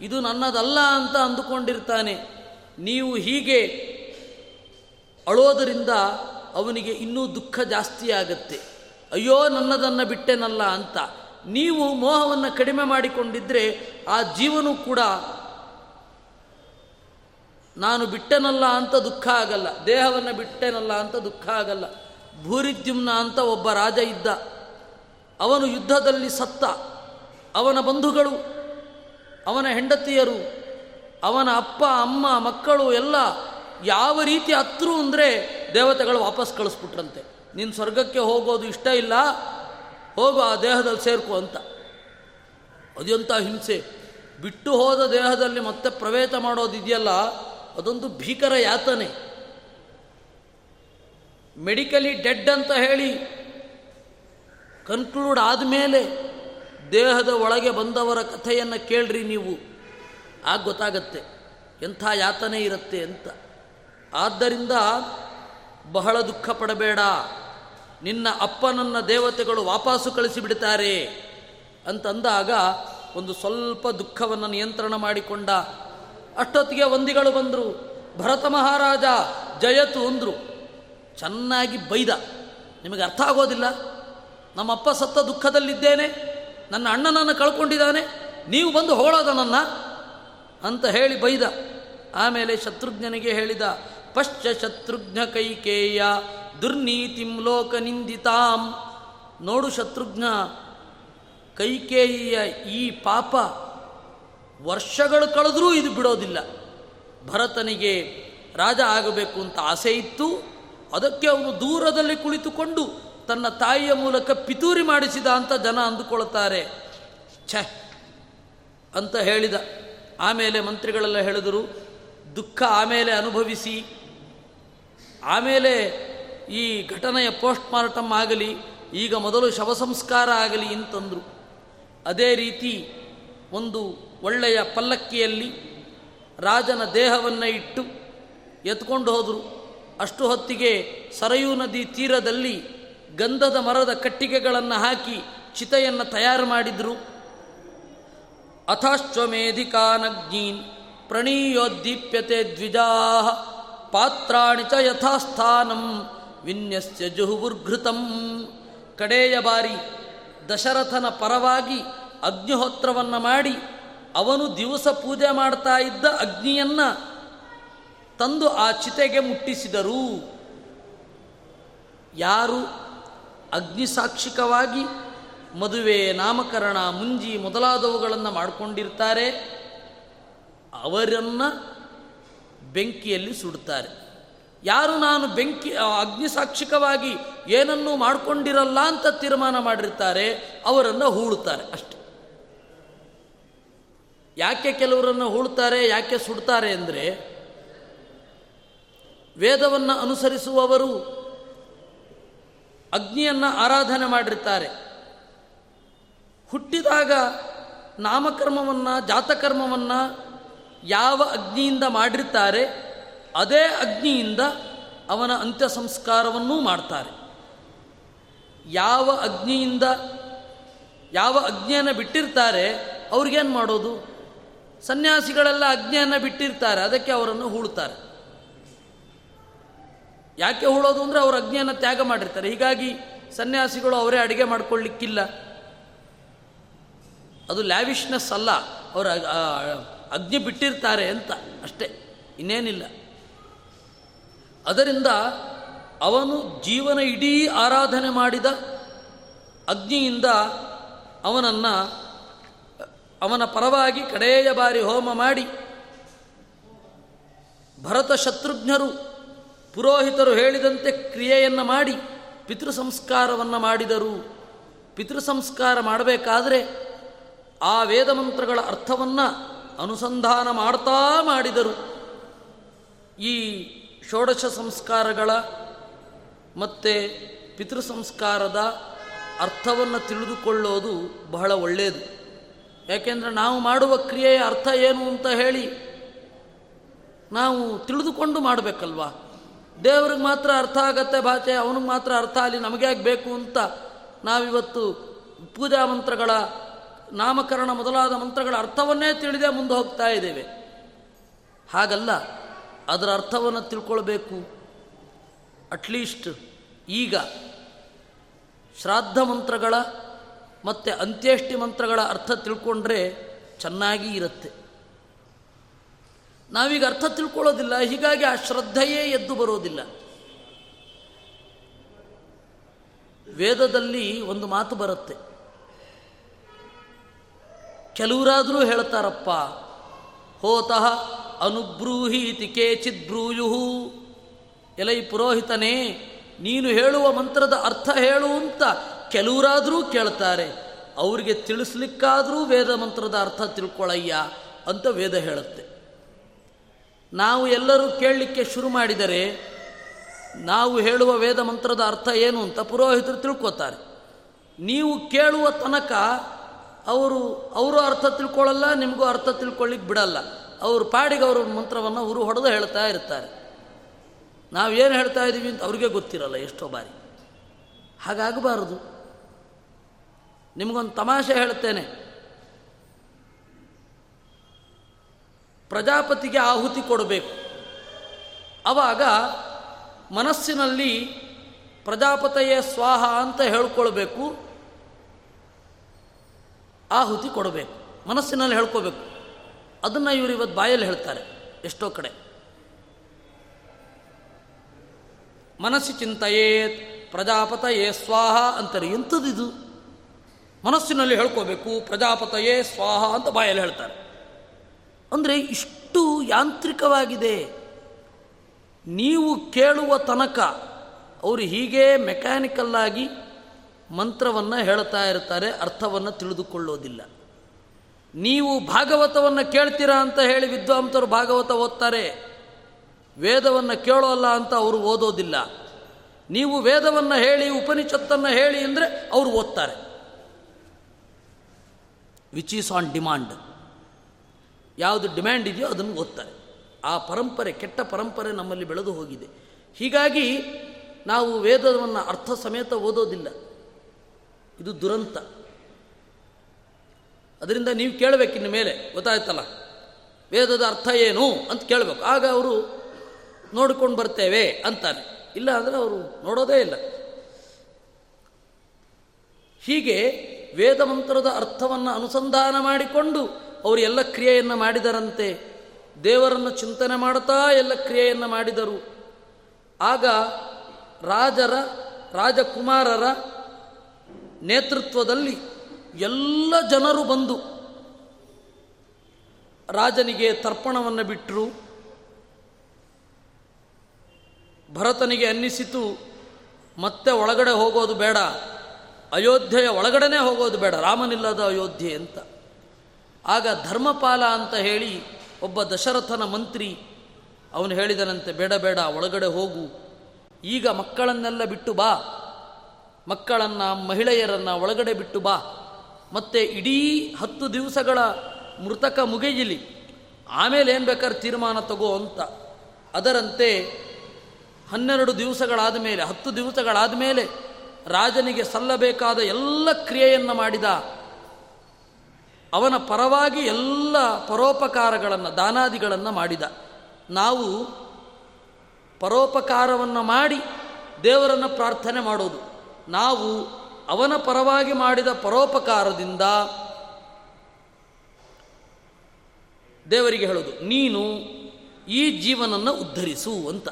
ಇದು ನನ್ನದಲ್ಲ ಅಂತ ಅಂದುಕೊಂಡಿರ್ತಾನೆ. ನೀವು ಹೀಗೆ ಅಳೋದರಿಂದ ಅವನಿಗೆ ಇನ್ನೂ ದುಃಖ ಜಾಸ್ತಿ ಆಗತ್ತೆ. ಅಯ್ಯೋ, ನನ್ನದನ್ನು ಬಿಟ್ಟೆನಲ್ಲ ಅಂತ. ನೀವು ಮೋಹವನ್ನು ಕಡಿಮೆ ಮಾಡಿಕೊಂಡಿದ್ದರೆ ಆ ಜೀವನೂ ಕೂಡ ನಾನು ಬಿಟ್ಟೆನಲ್ಲ ಅಂತ ದುಃಖ ಆಗಲ್ಲ. ದೇಹವನ್ನು ಬಿಟ್ಟೆನಲ್ಲ ಅಂತ ದುಃಖ ಆಗಲ್ಲ. ಭೂರಿದ್ಯುಮ್ನ ಅಂತ ಒಬ್ಬ ರಾಜ ಇದ್ದ. ಅವನು ಯುದ್ಧದಲ್ಲಿ ಸತ್ತ, ಅವನ ಬಂಧುಗಳು, ಅವನ ಹೆಂಡತಿಯರು, ಅವನ ಅಪ್ಪ, ಅಮ್ಮ, ಮಕ್ಕಳು, ಎಲ್ಲ ಯಾವ ರೀತಿ ಹತ್ರು ಅಂದರೆ ದೇವತೆಗಳು ವಾಪಸ್ ಕಳಿಸ್ಬಿಟ್ರಂತೆ. ನಿನ್ನ ಸ್ವರ್ಗಕ್ಕೆ ಹೋಗೋದು ಇಷ್ಟ ಇಲ್ಲ, ಹೋಗು, ಆ ದೇಹದಲ್ಲಿ ಸೇರ್ಕೋ ಅಂತ. ಅದೆಂಥ ಹಿಂಸೆ. ಬಿಟ್ಟು ಹೋದ ದೇಹದಲ್ಲಿ ಮತ್ತೆ ಪ್ರವೇಶ ಮಾಡೋದಿದೆಯಲ್ಲ ಅದೊಂದು ಭೀಕರ ಯಾತನೆ. ಮೆಡಿಕಲಿ ಡೆಡ್ ಅಂತ ಹೇಳಿ ಕನ್ಕ್ಲೂಡ್ ಆದಮೇಲೆ ದೇಹದ ಒಳಗೆ ಬಂದವರ ಕಥೆಯನ್ನು ಕೇಳ್ರಿ ನೀವು. ಆಗ ಗೊತ್ತಾಗತ್ತೆ, ಎಂಥ ಯಾತನೆ ಇರುತ್ತೆ ಅಂತ. ಆದ್ದರಿಂದ ಬಹಳ ದುಃಖ ಪಡಬೇಡ. ನಿನ್ನ ಅಪ್ಪನನ್ನ ದೇವತೆಗಳು ವಾಪಸ್ಸು ಕಳಿಸಿಬಿಡ್ತಾರೆ ಅಂತಂದಾಗ ಒಂದು ಸ್ವಲ್ಪ ದುಃಖವನ್ನು ನಿಯಂತ್ರಣ ಮಾಡಿಕೊಂಡ. ಅಷ್ಟೊತ್ತಿಗೆ ವಂದಿಗಳು ಬಂದರು. ಭರತ ಮಹಾರಾಜ ಜಯತು ಅಂದರು. ಚೆನ್ನಾಗಿ ಬೈದ. ನಿಮಗೆ ಅರ್ಥ ಆಗೋದಿಲ್ಲ? ನಮ್ಮಪ್ಪ ಸತ್ತ ದುಃಖದಲ್ಲಿದ್ದೇನೆ, ನನ್ನ ಅಣ್ಣನನ್ನು ಕಳ್ಕೊಂಡಿದ್ದಾನೆ, ನೀವು ಬಂದು ಹೋಳದ ನನ್ನ ಅಂತ ಹೇಳಿ ಬೈದ. ಆಮೇಲೆ ಶತ್ರುಘ್ನಿಗೆ ಹೇಳಿದ, ಪಶ್ಚ ಶತ್ರುಘ್ನ ಕೈಕೇಯ ದುರ್ನೀತಿಂ ಲೋಕ ನಿಂದಿತಾಂ. ನೋಡು ಶತ್ರುಘ್ನ, ಕೈಕೇಯಿಯ ಈ ಪಾಪ ವರ್ಷಗಳು ಕಳೆದರೂ ಇದು ಬಿಡೋದಿಲ್ಲ. ಭರತನಿಗೆ ರಾಜ ಆಗಬೇಕು ಅಂತ ಆಸೆ ಇತ್ತು. ಅದಕ್ಕೆ ಅವನು ದೂರದಲ್ಲಿ ಕುಳಿತುಕೊಂಡು ತನ್ನ ತಾಯಿಯ ಮೂಲಕ ಪಿತೂರಿ ಮಾಡಿಸಿದ ಅಂತ ಜನ ಅಂದುಕೊಳ್ತಾರೆ. ಛ, ಅಂತ ಹೇಳಿದ. ಆಮೇಲೆ ಮಂತ್ರಿಗಳೆಲ್ಲ ಹೇಳಿದರು, ದುಃಖ ಆಮೇಲೆ ಅನುಭವಿಸಿ, ಆಮೇಲೆ ಈ ಘಟನೆಯ ಪೋಸ್ಟ್ ಮಾರ್ಟಮ್ ಆಗಲಿ, ಈಗ ಮೊದಲು ಶವ ಸಂಸ್ಕಾರ ಆಗಲಿ ಅಂತಂದರು. ಅದೇ ರೀತಿ ಒಂದು ಒಳ್ಳೆಯ ಪಲ್ಲಕ್ಕಿಯಲ್ಲಿ ರಾಜನ ದೇಹವನ್ನು ಇಟ್ಟು ಎತ್ಕೊಂಡು ಹೋದರು. ಅಷ್ಟು ಹೊತ್ತಿಗೆ ಸರಯೂ ನದಿ ತೀರದಲ್ಲಿ ಗಂಧದ ಮರದ ಕಟ್ಟಿಗೆಗಳನ್ನು ಹಾಕಿ ಚಿತೆಯನ್ನು ತಯಾರು ಮಾಡಿದರು. ಅಥಾಶ್ವಮೇಧಿಕಾನಗ್ನೀನ್ ಪ್ರಣೀಯೋದ್ದೀಪ್ಯತೆ ದ್ವಿಜಾ ಪಾತ್ರಾಣಿ ಚ ಯಥಾಸ್ಥಾನಂ ವಿನ್ಯಸ್ಯ ಜುಹುರ್ಘೃತಂ ಕಡೆಯ ಬಾರಿ ದಶರಥನ ಪರವಾಗಿ ಅಗ್ನಿಹೋತ್ರವನ್ನು ಮಾಡಿ ಅವನು ದಿವಸ ಪೂಜೆ ಮಾಡ್ತಾ ಇದ್ದ ಅಗ್ನಿಯನ್ನು ತಂದು ಆ ಚಿತೆಗೆ ಮುಟ್ಟಿಸಿದರು. ಯಾರು ಅಗ್ನಿಸಾಕ್ಷಿಕವಾಗಿ ಮದುವೆ, ನಾಮಕರಣ, ಮುಂಜಿ ಮೊದಲಾದವುಗಳನ್ನು ಮಾಡಿಕೊಂಡಿರ್ತಾರೆ. ಅವರನ್ನು ಬೆಂಕಿಯಲ್ಲಿ ಸುಡುತ್ತಾರೆ ಯಾರು ನಾನು ಬೆಂಕಿ ಅಗ್ನಿಸಾಕ್ಷಿಕವಾಗಿ ಏನನ್ನೂ ಮಾಡಿಕೊಂಡಿರಲ್ಲ ಅಂತ ತೀರ್ಮಾನ ಮಾಡಿರ್ತಾರೆ, ಅವರನ್ನು ಹೂಳುತ್ತಾರೆ ಅಷ್ಟೆ. ಯಾಕೆ ಕೆಲವರನ್ನು ಹೂಳುತ್ತಾರೆ ಯಾಕೆ ಸುಡ್ತಾರೆ ಅಂದರೆ ವೇದವನ್ನು ಅನುಸರಿಸುವವರು ಅಗ್ನಿಯನ್ನು ಆರಾಧನೆ ಮಾಡಿರ್ತಾರೆ. ಹುಟ್ಟಿದಾಗ ನಾಮಕರ್ಮವನ್ನು, ಜಾತಕರ್ಮವನ್ನು ಯಾವ ಅಗ್ನಿಯಿಂದ ಮಾಡಿರ್ತಾರೆ, ಅದೇ ಅಗ್ನಿಯಿಂದ ಅವನ ಅಂತ್ಯ ಸಂಸ್ಕಾರವನ್ನೂ ಮಾಡ್ತಾರೆ. ಯಾವ ಅಗ್ನಿಯಿಂದ, ಯಾವ ಅಗ್ನಿಯನ್ನು ಬಿಟ್ಟಿರ್ತಾರೆ, ಅವ್ರಿಗೇನು ಮಾಡೋದು? ಸನ್ಯಾಸಿಗಳೆಲ್ಲ ಅಗ್ನಿಯನ್ನು ಬಿಟ್ಟಿರ್ತಾರೆ, ಅದಕ್ಕೆ ಅವರನ್ನು ಹೂಳ್ತಾರೆ. ಯಾಕೆ ಹೂಳೋದು ಅಂದರೆ ಅವರು ಅಗ್ನಿಯನ್ನು ತ್ಯಾಗ ಮಾಡಿರ್ತಾರೆ. ಹೀಗಾಗಿ ಸನ್ಯಾಸಿಗಳು ಅವರೇ ಅಡುಗೆ ಮಾಡ್ಕೊಳ್ಳಿಕ್ಕಿಲ್ಲ. ಅದು ಲ್ಯಾವಿಶ್ನೆಸ್ ಅಲ್ಲ. ಅವರು ಅಗ್ನಿ ಬಿಟ್ಟಿರ್ತಾರೆ ಅಂತ ಅಷ್ಟೇ. ಇನ್ನೇನಿಲ್ಲ. ಅದರಿಂದ ಅವನು ಜೀವನ ಇಡೀ ಆರಾಧನೆ ಮಾಡಿದ ಅಗ್ನಿಯಿಂದ ಅವನನ್ನು, ಅವನ ಪರವಾಗಿ ಕಡೆಯ ಬಾರಿ ಹೋಮ ಮಾಡಿ ಭರತ ಶತ್ರುಘ್ನರು ಪುರೋಹಿತರು ಹೇಳಿದಂತೆ ಕ್ರಿಯೆಯನ್ನು ಮಾಡಿ, ಪಿತೃ ಸಂಸ್ಕಾರವನ್ನು ಮಾಡಿದರು. ಪಿತೃ ಸಂಸ್ಕಾರ ಮಾಡಬೇಕಾದರೆ ಆ ವೇದ ಮಂತ್ರಗಳ ಅರ್ಥವನ್ನು ಅನುಸಂಧಾನ ಮಾಡ್ತಾ ಮಾಡಿದರು. ಈ ಷೋಡಶ ಸಂಸ್ಕಾರಗಳ ಮತ್ತು ಪಿತೃ ಸಂಸ್ಕಾರದ ಅರ್ಥವನ್ನು ತಿಳಿದುಕೊಳ್ಳೋದು ಬಹಳ ಒಳ್ಳೆಯದು ಯಾಕೆಂದರೆ ನಾವು ಮಾಡುವ ಕ್ರಿಯೆಯ ಅರ್ಥ ಏನು ಅಂತ ಹೇಳಿ ನಾವು ತಿಳಿದುಕೊಂಡು ಮಾಡಬೇಕಲ್ವಾ? ದೇವ್ರಿಗೆ ಮಾತ್ರ ಅರ್ಥ ಆಗತ್ತೆ ಭಾಷೆ, ಅವನಿಗೆ ಮಾತ್ರ ಅರ್ಥ ಅಲ್ಲಿ ನಮಗೆ ಬೇಕು ಅಂತ ನಾವಿವತ್ತು ಪೂಜಾ ಮಂತ್ರಗಳ ನಾಮಕರಣ ಮೊದಲಾದ ಮಂತ್ರಗಳ ಅರ್ಥವನ್ನೇ ತಿಳಿದೇ ಮುಂದೆ ಹೋಗ್ತಾ ಇದ್ದೇವೆ. ಹಾಗಲ್ಲ, ಅದರ ಅರ್ಥವನ್ನು ತಿಳ್ಕೊಳ್ಬೇಕು. ಅಟ್ಲೀಸ್ಟ್ ಈಗ ಶ್ರಾದ್ದ ಮಂತ್ರಗಳ ಮತ್ತು ಅಂತ್ಯೇಷ್ಟಿ ಮಂತ್ರಗಳ ಅರ್ಥ ತಿಳ್ಕೊಂಡ್ರೆ ಚೆನ್ನಾಗಿ ಇರುತ್ತೆ. ನಾವೀಗ ಅರ್ಥ ತಿಳ್ಕೊಳ್ಳೋದಿಲ್ಲ, ಹೀಗಾಗಿ ಆ ಶ್ರದ್ಧೆಯೇ ಎದ್ದು ಬರೋದಿಲ್ಲ. ವೇದದಲ್ಲಿ ಒಂದು ಮಾತು ಬರುತ್ತೆ. ಕೆಲವರಾದರೂ ಹೇಳ್ತಾರಪ್ಪ, ಹೋತಃ ಅನುಬ್ರೂಹೀತಿ ಕೇಚಿತ್ ಬ್ರೂಯು ಎಲೈ ಪುರೋಹಿತನೇ, ನೀನು ಹೇಳುವ ಮಂತ್ರದ ಅರ್ಥ ಹೇಳು ಅಂತ ಕೆಲವರಾದರೂ ಕೇಳ್ತಾರೆ. ಅವರಿಗೆ ತಿಳಿಸ್ಲಿಕ್ಕಾದರೂ ವೇದ ಮಂತ್ರದ ಅರ್ಥ ತಿಳ್ಕೊಳ್ಳಯ್ಯ ಅಂತ ವೇದ ಹೇಳುತ್ತೆ. ನಾವು ಎಲ್ಲರೂ ಕೇಳಲಿಕ್ಕೆ ಶುರು ಮಾಡಿದರೆ ನಾವು ಹೇಳುವ ವೇದ ಮಂತ್ರದ ಅರ್ಥ ಏನು ಅಂತ ಪುರೋಹಿತರು ತಿಳ್ಕೊತಾರೆ. ನೀವು ಕೇಳುವ ತನಕ ಅವರು ಅವರು ಅರ್ಥ ತಿಳ್ಕೊಳ್ಳಲ್ಲ, ನಿಮಗೂ ಅರ್ಥ ತಿಳ್ಕೊಳ್ಳಿಕ್ಕೆ ಬಿಡಲ್ಲ. ಅವರು ಪಾಡಿಗೆ ಅವರು ಮಂತ್ರವನ್ನು ಅವರು ಹೊಡೆದು ಹೇಳ್ತಾ ಇರ್ತಾರೆ. ನಾವು ಏನು ಹೇಳ್ತಾ ಇದ್ದೀವಿ ಅಂತ ಅವ್ರಿಗೆ ಗೊತ್ತಿರಲ್ಲ ಎಷ್ಟೋ ಬಾರಿ. ಹಾಗಾಗಬಾರದು. ನಿಮಗೊಂದು ತಮಾಷೆ ಹೇಳ್ತೇನೆ. ಪ್ರಜಾಪತಿಗೆ ಆಹುತಿ ಕೊಡಬೇಕು. ಆವಾಗ ಮನಸ್ಸಿನಲ್ಲಿ ಪ್ರಜಾಪತಿಯೇ ಸ್ವಾಹ ಅಂತ ಹೇಳ್ಕೊಳ್ಬೇಕು. ಆಹುತಿ ಕೊಡಬೇಕು. ಮನಸ್ಸಿನಲ್ಲಿ ಹೇಳ್ಕೋಬೇಕು ಅದನ್ನು ಇವರು ಇವತ್ತು ಬಾಯಲ್ಲಿ ಹೇಳ್ತಾರೆ ಎಷ್ಟೋ ಕಡೆ. ಮನಸ್ಸು ಚಿಂತೆಯೇತ್, ಪ್ರಜಾಪತಯೇ ಸ್ವಾಹ ಅಂತಾರೆ. ಎಂಥದ್ದಿದು? ಮನಸ್ಸಿನಲ್ಲಿ ಹೇಳ್ಕೋಬೇಕು ಪ್ರಜಾಪತಯೇ ಸ್ವಾಹ ಅಂತ ಬಾಯಲ್ಲಿ ಹೇಳ್ತಾರೆ. ಅಂದರೆ ಇಷ್ಟು ಯಾಂತ್ರಿಕವಾಗಿದೆ. ನೀವು ಕೇಳುವ ತನಕ ಅವರು ಹೀಗೇ ಮೆಕ್ಯಾನಿಕಲ್ಲಾಗಿ ಮಂತ್ರವನ್ನು ಹೇಳ್ತಾ ಇರ್ತಾರೆ, ಅರ್ಥವನ್ನು ತಿಳಿದುಕೊಳ್ಳೋದಿಲ್ಲ. ನೀವು ಭಾಗವತವನ್ನು ಕೇಳ್ತೀರಾ ಅಂತ ಹೇಳಿ ವಿದ್ವಾಂಸರು ಭಾಗವತ ಓದ್ತಾರೆ. ವೇದವನ್ನು ಕೇಳೋಲ್ಲ ಅಂತ ಅವರು ಓದೋದಿಲ್ಲ. ನೀವು ವೇದವನ್ನು ಹೇಳಿ, ಉಪನಿಷತ್ತನ್ನು ಹೇಳಿ ಅಂದರೆ ಅವರು ಓದ್ತಾರೆ. ವಿಚ್ ಈಸ್ ಆನ್ ಡಿಮಾಂಡ್ ಯಾವುದು ಡಿಮ್ಯಾಂಡ್ ಇದೆಯೋ ಅದನ್ನು ಓದ್ತಾರೆ. ಆ ಪರಂಪರೆ, ಕೆಟ್ಟ ಪರಂಪರೆ ನಮ್ಮಲ್ಲಿ ಬೆಳೆದು ಹೋಗಿದೆ. ಹೀಗಾಗಿ ನಾವು ವೇದವನ್ನು ಅರ್ಥ ಸಮೇತ ಓದೋದಿಲ್ಲ. ಇದು ದುರಂತ. ಅದರಿಂದ ನೀವು ಕೇಳಬೇಕಿನ್ನ ಮೇಲೆ, ಗೊತ್ತಾಯ್ತಲ್ಲ? ವೇದದ ಅರ್ಥ ಏನು ಅಂತ ಕೇಳಬೇಕು. ಆಗ ಅವರು ನೋಡಿಕೊಂಡು ಬರ್ತೇವೆ ಅಂತಾರೆ. ಇಲ್ಲ ಅಂದರೆ ಅವರು ನೋಡೋದೇ ಇಲ್ಲ. ಹೀಗೆ ವೇದ ಮಂತ್ರದ ಅರ್ಥವನ್ನು ಅನುಸಂಧಾನ ಮಾಡಿಕೊಂಡು ಅವರು ಎಲ್ಲ ಕ್ರಿಯೆಯನ್ನು ಮಾಡಿದರಂತೆ. ದೇವರನ್ನು ಚಿಂತನೆ ಮಾಡುತ್ತಾ ಎಲ್ಲ ಕ್ರಿಯೆಯನ್ನು ಮಾಡಿದರು. ಆಗ ರಾಜರ, ರಾಜಕುಮಾರರ ನೇತೃತ್ವದಲ್ಲಿ ಎಲ್ಲ ಜನರು ಬಂದು ರಾಜನಿಗೆ ತರ್ಪಣವನ್ನು ಬಿಟ್ಟರು ಭರತನಿಗೆ ಅನ್ನಿಸಿತು, ಮತ್ತೆ ಒಳಗಡೆ ಹೋಗೋದು ಬೇಡ. ಅಯೋಧ್ಯೆಯ ಒಳಗಡೆನೇ ಹೋಗೋದು ಬೇಡ. ರಾಮನಿಲ್ಲದ ಅಯೋಧ್ಯೆ ಅಂತ. ಆಗ ಧರ್ಮಪಾಲ ಅಂತ ಹೇಳಿ ಒಬ್ಬ ದಶರಥನ ಮಂತ್ರಿ ಅವನು ಹೇಳಿದನಂತೆ, ಬೇಡ ಬೇಡ, ಒಳಗಡೆ ಹೋಗು. ಈಗ ಮಕ್ಕಳನ್ನೆಲ್ಲ ಬಿಟ್ಟು ಬಾ. ಮಕ್ಕಳನ್ನು, ಮಹಿಳೆಯರನ್ನು ಒಳಗಡೆ ಬಿಟ್ಟು ಬಾ. ಮತ್ತೆ ಇಡೀ ಹತ್ತು ದಿವಸಗಳ ಮೃತಕ ಮುಗಿಯಲಿ. ಆಮೇಲೆ ಏನು ಬೇಕಾದ್ರೆ ತೀರ್ಮಾನ ತಗೋ ಅಂತ. ಅದರಂತೆ ಹನ್ನೆರಡು ದಿವಸಗಳಾದ ಮೇಲೆ, ಹತ್ತು ದಿವಸಗಳಾದ ಮೇಲೆ ರಾಜನಿಗೆ ಸಲ್ಲಬೇಕಾದ ಎಲ್ಲ ಕ್ರಿಯೆಯನ್ನು ಮಾಡಿದ ಅವನ ಪರವಾಗಿ ಎಲ್ಲ ಪರೋಪಕಾರಗಳನ್ನು, ದಾನಾದಿಗಳನ್ನು ಮಾಡಿದ. ನಾವು ಪರೋಪಕಾರವನ್ನು ಮಾಡಿ ದೇವರನ್ನು ಪ್ರಾರ್ಥನೆ ಮಾಡೋದು. ನಾವು ಅವನ ಪರವಾಗಿ ಮಾಡಿದ ಪರೋಪಕಾರದಿಂದ ದೇವರಿಗೆ ಹೇಳೋದು, ನೀನು ಈ ಜೀವನನ್ನು ಉದ್ಧರಿಸು ಅಂತ.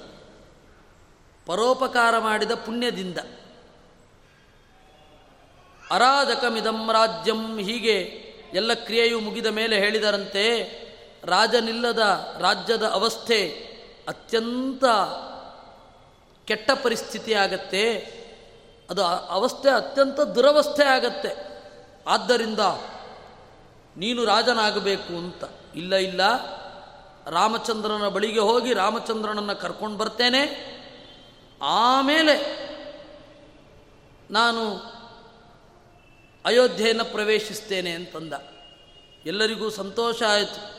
ಪರೋಪಕಾರ ಮಾಡಿದ ಪುಣ್ಯದಿಂದ. ಅರಾಧಕಮಿದಂ ರಾಜ್ಯಂ ಹೀಗೆ ಎಲ್ಲ ಕ್ರಿಯೆಯು ಮುಗಿದ ಮೇಲೆ ಹೇಳಿದರಂತೆ, ರಾಜನಿಲ್ಲದ ರಾಜ್ಯದ ಅವಸ್ಥೆ ಅತ್ಯಂತ ಕೆಟ್ಟ ಪರಿಸ್ಥಿತಿ ಆಗತ್ತೆ. ಅದು ಅವಸ್ಥೆ ಅತ್ಯಂತ ದುರವಸ್ಥೆ ಆಗತ್ತೆ. ಆದ್ದರಿಂದ ನೀನು ರಾಜನಾಗಬೇಕು ಅಂತ. ಇಲ್ಲ ಇಲ್ಲ. ರಾಮಚಂದ್ರನ ಬಳಿಗೆ ಹೋಗಿ ರಾಮಚಂದ್ರನನ್ನು ಕರ್ಕೊಂಡು ಬರ್ತೇನೆ. ಆಮೇಲೆ ನಾನು ಅಯೋಧ್ಯೆಯನ್ನು ಪ್ರವೇಶಿಸ್ತೇನೆ ಅಂತಂದ. ಎಲ್ಲರಿಗೂ ಸಂತೋಷ ಆಯಿತು.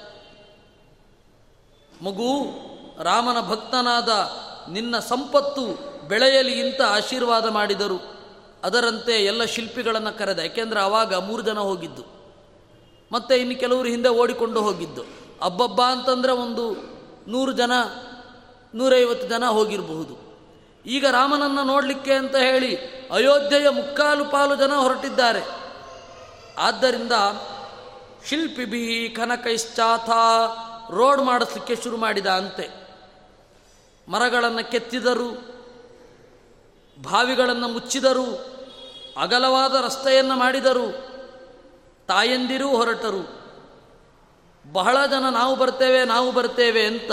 ಮಗು, ರಾಮನ ಭಕ್ತನಾದ ನಿನ್ನ ಸಂಪತ್ತು ಬೆಳೆಯಲಿ ಇಂಥ ಆಶೀರ್ವಾದ ಮಾಡಿದರು. ಅದರಂತೆ ಎಲ್ಲ ಶಿಲ್ಪಿಗಳನ್ನು ಕರೆದ. ಯಾಕೆಂದರೆ ಆವಾಗ ಮೂರು ಜನ ಹೋಗಿದ್ದು. ಮತ್ತು ಇನ್ನು ಕೆಲವರು ಹಿಂದೆ ಓಡಿಕೊಂಡು ಹೋಗಿದ್ದು. ಅಬ್ಬಬ್ಬ ಅಂತಂದರೆ ಒಂದು ನೂರು ಜನ, ನೂರೈವತ್ತು ಜನ ಹೋಗಿರಬಹುದು. ಈಗ ರಾಮನನ್ನು ನೋಡಲಿಕ್ಕೆ ಅಂತ ಹೇಳಿ ಅಯೋಧ್ಯೆಯ ಮುಕ್ಕಾಲು ಪಾಲು ಜನ ಹೊರಟಿದ್ದಾರೆ. ಆದ್ದರಿಂದ ಶಿಲ್ಪಿಭಿ ಕನಕೈಶ್ಚಾಥ ರೋಡ್ ಮಾಡಿಸ್ಲಿಕ್ಕೆ ಶುರು ಮಾಡಿದ ಅಂತೆ. ಮರಗಳನ್ನು ಕೆತ್ತಿದರು, ಬಾವಿಗಳನ್ನು ಮುಚ್ಚಿದರು, ಅಗಲವಾದ ರಸ್ತೆಯನ್ನು ಮಾಡಿದರು, ತಾಯಂದಿರೂ ಹೊರಟರು. ಬಹಳ ಜನ ನಾವು ಬರ್ತೇವೆ ನಾವು ಬರ್ತೇವೆ ಅಂತ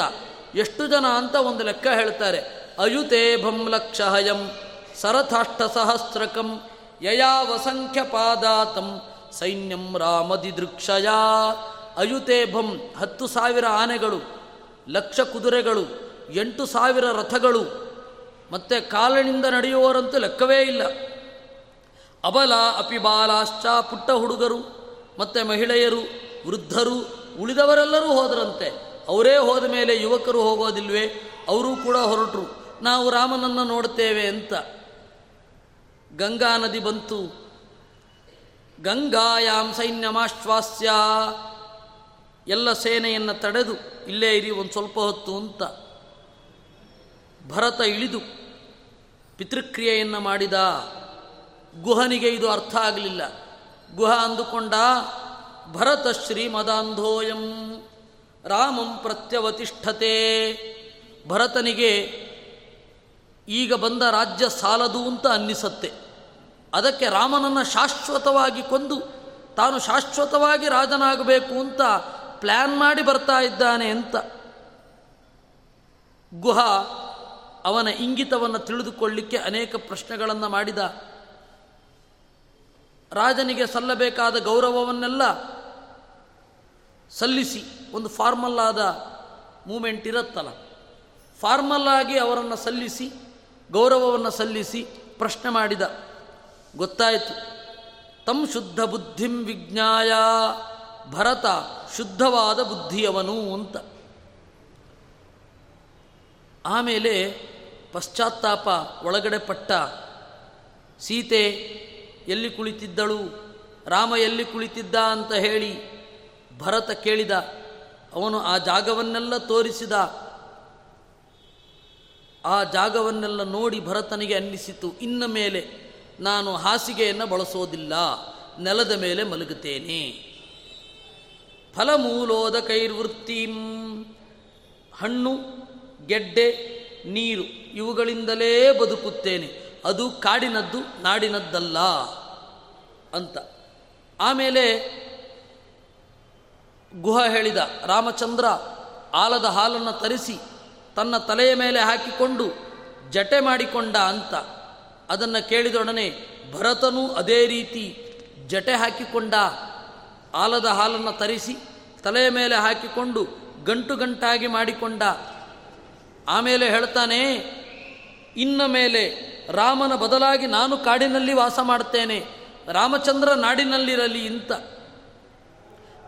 ಎಷ್ಟು ಜನ ಅಂತ ಒಂದು ಲೆಕ್ಕ ಹೇಳ್ತಾರೆ. ಅಯುತೆ ಭಂ ಲಕ್ಷಹಯಂ ಸರಥಾಷ್ಟ ಸಹಸ್ರಕಂ ಯಯಾವಸಂಖ್ಯ ಪಾದಾತಂ ಸೈನ್ಯಂ ರಾಮದಿದೃಕ್ಷಯ. ಅಯುತೆ ಭಂ ಹತ್ತು ಸಾವಿರ ಆನೆಗಳು, ಲಕ್ಷ ಕುದುರೆಗಳು, ಎಂಟು ಸಾವಿರ ರಥಗಳು. ಮತ್ತೆ ಕಾಲಿನಿಂದ ನಡೆಯುವವರಂತೂ ಲೆಕ್ಕವೇ ಇಲ್ಲ. ಅಬಲ ಅಪಿ ಬಾಲಾಶ್ಚ ಪುಟ್ಟ ಹುಡುಗರು, ಮತ್ತೆ ಮಹಿಳೆಯರು, ವೃದ್ಧರು, ಉಳಿದವರೆಲ್ಲರೂ ಹೋದರಂತೆ. ಅವರೇ ಹೋದ ಮೇಲೆ ಯುವಕರು ಹೋಗೋದಿಲ್ವೇ? ಅವರೂ ಕೂಡ ಹೊರಟರು. ನಾವು ರಾಮನನ್ನು ನೋಡ್ತೇವೆ ಅಂತ. ಗಂಗಾ ನದಿ ಬಂತು. ಗಂಗಾಯಾಮ್ ಸೈನ್ಯಮಾಶ್ವಾಸ್ಯ. ಎಲ್ಲ ಸೇನೆಯನ್ನು ತಡೆದು ಇಲ್ಲೇ ಇರಿ, ಒಂದು ಸ್ವಲ್ಪ ಹೊತ್ತು ಅಂತ. ಭರತ ಇಳಿದು ಪಿತೃಕ್ರಿಯೆಯನ್ನು ಮಾಡಿದ. ಗುಹನಿಗೆ ಇದು ಅರ್ಥ ಆಗಲಿಲ್ಲ. ಗುಹ ಅಂದುಕೊಂಡ, ಭರತ ಶ್ರೀಮದಾಂಧೋಯಂ ರಾಮಂ ಪ್ರತ್ಯವತಿಷ್ಠತೆ. ಭರತನಿಗೆ, ಈಗ ಬಂದ ರಾಜ್ಯ ಸಾಲದು ಅಂತ ಅನ್ನಿಸತ್ತೆ. ಅದಕ್ಕೆ ರಾಮನನ್ನು ಶಾಶ್ವತವಾಗಿ ಕೊಂದು ತಾನು ಶಾಶ್ವತವಾಗಿ ರಾಜನಾಗಬೇಕು ಅಂತ ಪ್ಲ್ಯಾನ್ ಮಾಡಿ ಬರ್ತಾ ಇದ್ದಾನೆ ಅಂತ. ಗುಹ ಅವನ ಇಂಗಿತವನ್ನು ತಿಳಿದುಕೊಳ್ಳಿಕ್ಕೆ ಅನೇಕ ಪ್ರಶ್ನೆಗಳನ್ನು ಮಾಡಿದ. ರಾಜನಿಗೆ ಸಲ್ಲಬೇಕಾದ ಗೌರವವನ್ನೆಲ್ಲ ಸಲ್ಲಿಸಿ ಒಂದು ಫಾರ್ಮಲ್ ಆದ ಮೂಮೆಂಟ್ ಇರುತ್ತಲ್ಲ. ಫಾರ್ಮಲ್ ಆಗಿ ಅವರನ್ನು ಸಲ್ಲಿಸಿ, ಗೌರವವನ್ನು ಸಲ್ಲಿಸಿ ಪ್ರಶ್ನೆ ಮಾಡಿದ. ಗೊತ್ತಾಯಿತು. ತಂ ಶುದ್ಧ ಬುದ್ಧಿಂ ವಿಜ್ಞಾಯ, ಭರತ ಶುದ್ಧವಾದ ಬುದ್ಧಿಯವನು ಅಂತ. ಆಮೇಲೆ ಪಶ್ಚಾತ್ತಾಪ ಒಳಗಡೆ ಪಟ್ಟ. ಸೀತೆ ಎಲ್ಲಿ ಕುಳಿತಿದ್ದಳು? ರಾಮ ಎಲ್ಲಿ ಕುಳಿತಿದ್ದ ಅಂತ ಹೇಳಿ ಭರತ ಕೇಳಿದ. ಅವನು ಆ ಜಾಗವನ್ನೆಲ್ಲ ತೋರಿಸಿದ. ಆ ಜಾಗವನ್ನೆಲ್ಲ ನೋಡಿ ಭರತನಿಗೆ ಅನ್ನಿಸಿತು. ಇನ್ನ ಮೇಲೆ ನಾನು ಹಾಸಿಗೆಯನ್ನು ಬಳಸೋದಿಲ್ಲ, ನೆಲದ ಮೇಲೆ ಮಲಗುತ್ತೇನೆ. ಫಲಮೂಲೋದ ಕೈರ್ವೃತ್ತಿಂ, ಹಣ್ಣು, ಗೆಡ್ಡೆ, ನೀರು ಇವುಗಳಿಂದಲೇ ಬದುಕುತ್ತೇನೆ. ಅದು ಕಾಡಿನದ್ದು, ನಾಡಿನದ್ದಲ್ಲ ಅಂತ. ಆಮೇಲೆ ಗುಹ ಹೇಳಿದ ರಾಮಚಂದ್ರ ಆಲದ ಹಾಲನ್ನು ತರಿಸಿ ತನ್ನ ತಲೆಯ ಮೇಲೆ ಹಾಕಿಕೊಂಡು ಜಟೆ ಮಾಡಿಕೊಂಡ ಅಂತ. ಅದನ್ನು ಕೇಳಿದೊಡನೆ ಭರತನು ಅದೇ ರೀತಿ ಜಟೆ ಹಾಕಿಕೊಂಡ ಆಲದ ಹಾಲನ್ನು ತರಿಸಿ ತಲೆಯ ಮೇಲೆ ಹಾಕಿಕೊಂಡು ಗಂಟು ಗಂಟಾಗಿ ಮಾಡಿಕೊಂಡ. ಆಮೇಲೆ ಹೇಳ್ತಾನೆ, ಇನ್ನ ಮೇಲೆ ರಾಮನ ಬದಲಾಗಿ ನಾನು ಕಾಡಿನಲ್ಲಿ ವಾಸ ಮಾಡ್ತೇನೆ, ರಾಮಚಂದ್ರ ನಾಡಿನಲ್ಲಿರಲಿ ಇಂತ.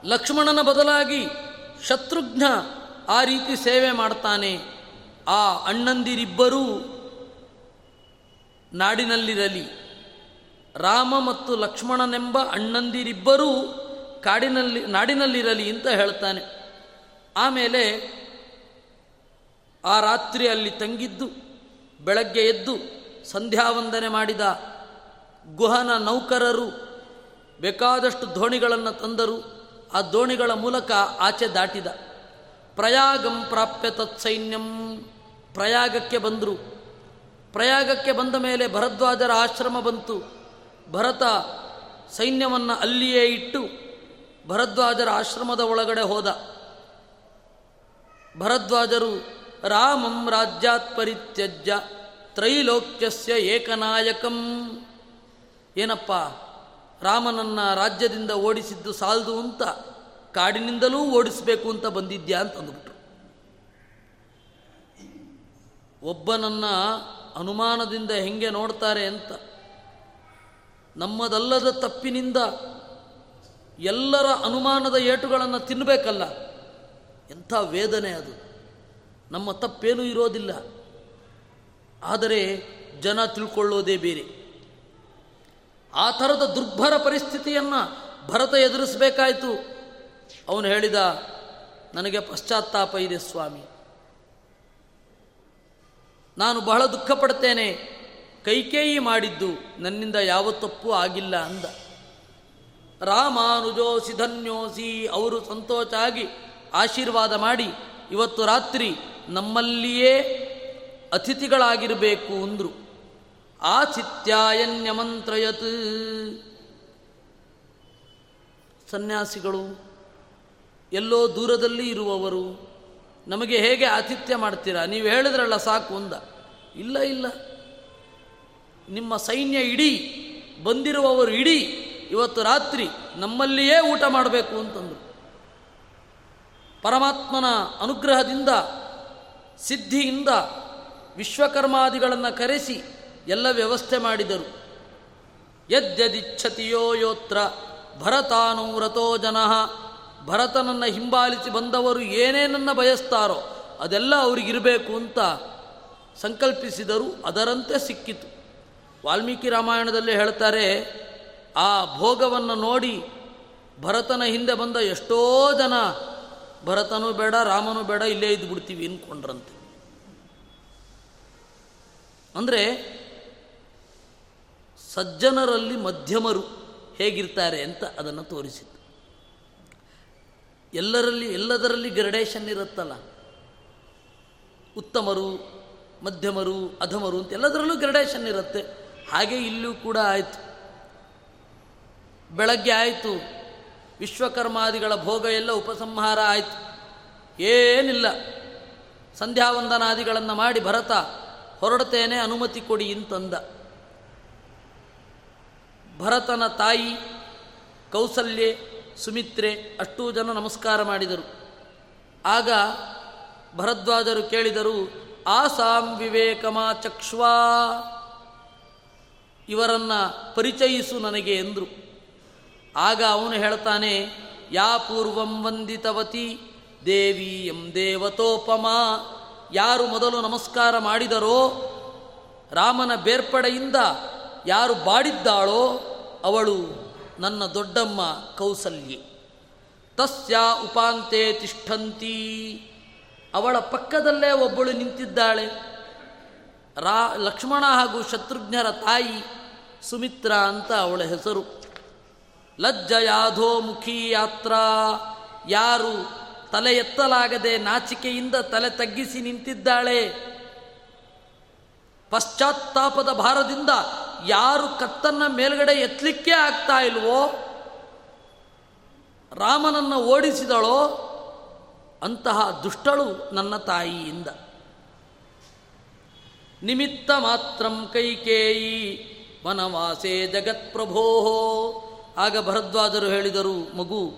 ಲಕ್ಷ್ಮಣನ ಬದಲಾಗಿ ಶತ್ರುಘ್ನ ಆ ರೀತಿ ಸೇವೆ ಮಾಡ್ತಾನೆ. ಆ ಅಣ್ಣಂದಿರಿಬ್ಬರೂ ನಾಡಿನಲ್ಲಿರಲಿ. ರಾಮ ಮತ್ತು ಲಕ್ಷ್ಮಣನೆಂಬ ಅಣ್ಣಂದಿರಿಬ್ಬರೂ ಕಾಡಿನಲ್ಲಿ, ನಾಡಿನಲ್ಲಿರಲಿ ಅಂತ ಹೇಳ್ತಾನೆ. ಆಮೇಲೆ ಆ ರಾತ್ರಿ ಅಲ್ಲಿ ತಂಗಿದ್ದು, ಬೆಳಗ್ಗೆ ಎದ್ದು ಸಂಧ್ಯಾವಂದನೆ ಮಾಡಿದ ಗುಹನ ನೌಕರರು ಬೇಕಾದಷ್ಟು ದೋಣಿಗಳನ್ನು ತಂದರು. ಆ ದೋಣಿಗಳ ಮೂಲಕ ಆಚೆ ದಾಟಿದ. ಪ್ರಯಾಗಂ ಪ್ರಾಪ್ಯ ತತ್ಸೈನ್ಯಂ ಪ್ರಯಾಗಕ್ಕೆ ಬಂದರು. ಪ್ರಯಾಗಕ್ಕೆ ಬಂದ ಮೇಲೆ ಭರದ್ವಾಜರ ಆಶ್ರಮ ಬಂತು. ಭರತ ಸೈನ್ಯವನ್ನು ಅಲ್ಲಿಯೇ ಇಟ್ಟು ಭರದ್ವಾಜರ ಆಶ್ರಮದ ಒಳಗಡೆ ಹೋದ. ಭರದ್ವಾಜರು ರಾಮಂ ರಾಜ್ಯಾತ್ ಪರಿತ್ಯಜ್ಯ ತ್ರೈಲೋಕ್ಯಸ್ಯ ಏಕನಾಯಕಂ. ಏನಪ್ಪ? ರಾಮನನ್ನ ರಾಜ್ಯದಿಂದ ಓಡಿಸಿದ್ದು ಸಾಲದು ಅಂತ ಕಾಡಿನಿಂದಲೂ ಓಡಿಸಬೇಕು ಅಂತ ಬಂದಿದ್ಯಾ ಅಂತ ಅಂದ್ಬಿಟ್ರು ಒಬ್ಬನನ್ನ ಅನುಮಾನದಿಂದ ಹೆಂಗೆ ನೋಡ್ತಾರೆ ಅಂತ. ನಮ್ಮದಲ್ಲದ ತಪ್ಪಿನಿಂದ ಎಲ್ಲರ ಅನುಮಾನದ ಏಟುಗಳನ್ನು ತಿನ್ನಬೇಕಲ್ಲ ಎಂಥ ವೇದನೆ ಅದು. ನಮ್ಮ ತಪ್ಪೇನೂ ಇರೋದಿಲ್ಲ. ಆದರೆ ಜನ ತಿಳ್ಕೊಳ್ಳೋದೇ ಬೇರೆ. ಆ ಥರದ ದುರ್ಭರ ಪರಿಸ್ಥಿತಿಯನ್ನು ಭರತ ಎದುರಿಸಬೇಕಾಯಿತು. ಅವನು ಹೇಳಿದ, ನನಗೆ ಪಶ್ಚಾತ್ತಾಪ ಇದೆ ಸ್ವಾಮಿ. ನಾನು ಬಹಳ ದುಃಖ ಪಡ್ತೇನೆ. ಕೈಕೇಯಿ ಮಾಡಿದ್ದು ನನ್ನಿಂದ ಯಾವ ತಪ್ಪು ಆಗಿಲ್ಲ ಅಂದ. ರಾಮಾನುಜೋಸಿ ಧನ್ಯೋಸಿ ಅವರು ಸಂತೋಷ ಆಗಿ ಆಶೀರ್ವಾದ ಮಾಡಿ, ಇವತ್ತು ರಾತ್ರಿ ನಮ್ಮಲ್ಲಿಯೇ ಅತಿಥಿಗಳಾಗಿರಬೇಕು ಅಂದರು. ಆತಿಥ್ಯಾಯನ್ಯಮಂತ್ರಯತ್ ಸನ್ಯಾಸಿಗಳು, ಎಲ್ಲೋ ದೂರದಲ್ಲಿ ಇರುವವರು ನಮಗೆ ಹೇಗೆ ಆತಿಥ್ಯ ಮಾಡ್ತೀರಾ? ನೀವು ಹೇಳಿದ್ರಲ್ಲ ಸಾಕು ಅಂದ ಇಲ್ಲ ಇಲ್ಲ. ನಿಮ್ಮ ಸೈನ್ಯ ಇಡೀ, ಬಂದಿರುವವರು ಇಡೀ ಇವತ್ತು ರಾತ್ರಿ ನಮ್ಮಲ್ಲಿಯೇ ಊಟ ಮಾಡಬೇಕು ಅಂತಂದರು. ಪರಮಾತ್ಮನ ಅನುಗ್ರಹದಿಂದ, ಸಿದ್ಧಿಯಿಂದ ವಿಶ್ವಕರ್ಮಾದಿಗಳನ್ನು ಕರೆಸಿ ಎಲ್ಲ ವ್ಯವಸ್ಥೆ ಮಾಡಿದರು. ಯದ್ಯದಿಚ್ಛತಿಯೋ ಯೋತ್ರ ಭರತಾನುವ್ರತೋ ಜನಃ. ಭರತನನ್ನು ಹಿಂಬಾಲಿಸಿ ಬಂದವರು ಏನೇನನ್ನು ಬಯಸ್ತಾರೋ ಅದೆಲ್ಲ ಅವರಿಗಿರಬೇಕು ಅಂತ ಸಂಕಲ್ಪಿಸಿದರು. ಅದರಂತೆ ಸಿಕ್ಕಿತು. ವಾಲ್ಮೀಕಿ ರಾಮಾಯಣದಲ್ಲಿ ಹೇಳ್ತಾರೆ, ಆ ಭೋಗವನ್ನು ನೋಡಿ ಭರತನ ಹಿಂದೆ ಬಂದ ಎಷ್ಟೋ ಜನ, ಭರತನೂ ಬೇಡ, ರಾಮನೂ ಬೇಡ, ಇಲ್ಲೇ ಇದ್ದು ಬಿಡ್ತೀವಿ ಅಂದ್ಕೊಂಡ್ರಂತೆ ಅಂದರೆ ಸಜ್ಜನರಲ್ಲಿ ಮಧ್ಯಮರು ಹೇಗಿರ್ತಾರೆ ಅಂತ ಅದನ್ನು ತೋರಿಸಿತು ಎಲ್ಲರಲ್ಲಿ, ಎಲ್ಲದರಲ್ಲಿ ಗ್ರಡೇಷನ್ ಇರುತ್ತಲ್ಲ. ಉತ್ತಮರು, ಮಧ್ಯಮರು, ಅಧಮರು ಅಂತ ಎಲ್ಲದರಲ್ಲೂ ಗ್ರಡೇಷನ್ ಇರುತ್ತೆ. ಹಾಗೆ ಇಲ್ಲೂ ಕೂಡ ಆಯಿತು. ಬೆಳಗ್ಗೆ ಆಯಿತು. ವಿಶ್ವಕರ್ಮಾದಿಗಳ ಭೋಗ ಎಲ್ಲ ಉಪಸಂಹಾರ ಆಯಿತು. ಏನಿಲ್ಲ. ಸಂಧ್ಯಾವಂದನಾದಿಗಳನ್ನು ಮಾಡಿ ಭರತ, ಹೊರಡ್ತೇನೆ, ಅನುಮತಿ ಕೊಡಿ ಅಂತಂದ ಭರತನ ತಾಯಿ ಕೌಸಲ್ಯೆ ಸುಮಿತ್ರೆ ಅಷ್ಟೂ ಜನ ನಮಸ್ಕಾರ ಮಾಡಿದರು. ಆಗ ಭರದ್ವಾಜರು ಕೇಳಿದರು, ಆಸಾಂ ವಿವೇಕಮಾ ಚಕ್ಷ್ವಾ, ಇವರನ್ನ ಪರಿಚಯಿಸು ನನಗೆ ಎಂದರು. ಆಗ ಅವನು ಹೇಳ್ತಾನೆ, ಯಾ ಪೂರ್ವಂ ವಂದಿತವತಿ, ದೇವಿ ಎಂ ದೇವತೋಪಮ, ಯಾರು ಮೊದಲು ನಮಸ್ಕಾರ ಮಾಡಿದರೋ, ರಾಮನ ಬೇರ್ಪಡೆಯಿಂದ ಯಾರು ಬಾಡಿದ್ದಾಳೋ, ಅವಳು ನನ್ನ ದೊಡ್ಡಮ್ಮ ಕೌಸಲ್ಯೆ. ತಸ್ಯ ಉಪಾಂತೆ ತಿಷ್ಠಂತಿ. ಅವಳ ಪಕ್ಕದಲ್ಲೇ ಒಬ್ಬಳು ನಿಂತಿದ್ದಾಳೆ. ರಾ, ಲಕ್ಷ್ಮಣ ಹಾಗೂ ಶತ್ರುಘ್ನರ ತಾಯಿ ಸುಮಿತ್ರ ಅಂತ ಅವಳ ಹೆಸರು. ಲಜ್ಜ ಯಾಧೋ ಮುಖಿ ಯಾತ್ರಾ. ಯಾರು ತಲೆ ಎತ್ತಲಾಗದೆ ನಾಚಿಕೆಯಿಂದ ತಲೆ ತಗ್ಗಿಸಿ ನಿಂತಿದ್ದಾಳೆ. ಪಶ್ಚಾತ್ತಾಪದ ಭಾರದಿಂದ ಯಾರು ಕತ್ತನ್ನ ಮೇಲ್ಗಡೆ ಎತ್ತಲಿಕ್ಕೆ ಆಗ್ತಾ ಇಲ್ವೋ, ರಾಮನನ್ನ ಓಡಿಸಿದಳೋ, ಅಂತಹ ದುಷ್ಟಳು ನನ್ನ ತಾಯಿಯಿಂದ. ನಿಮಿತ್ತ ಮಾತ್ರಂ ಕೈಕೇಯಿ, ವನವಾಸೆ ಜಗತ್ಪ್ರಭೋ. ಆಗ ಭರದ್ವಾಜರು ಹೇಳಿದರು, ಮಗು,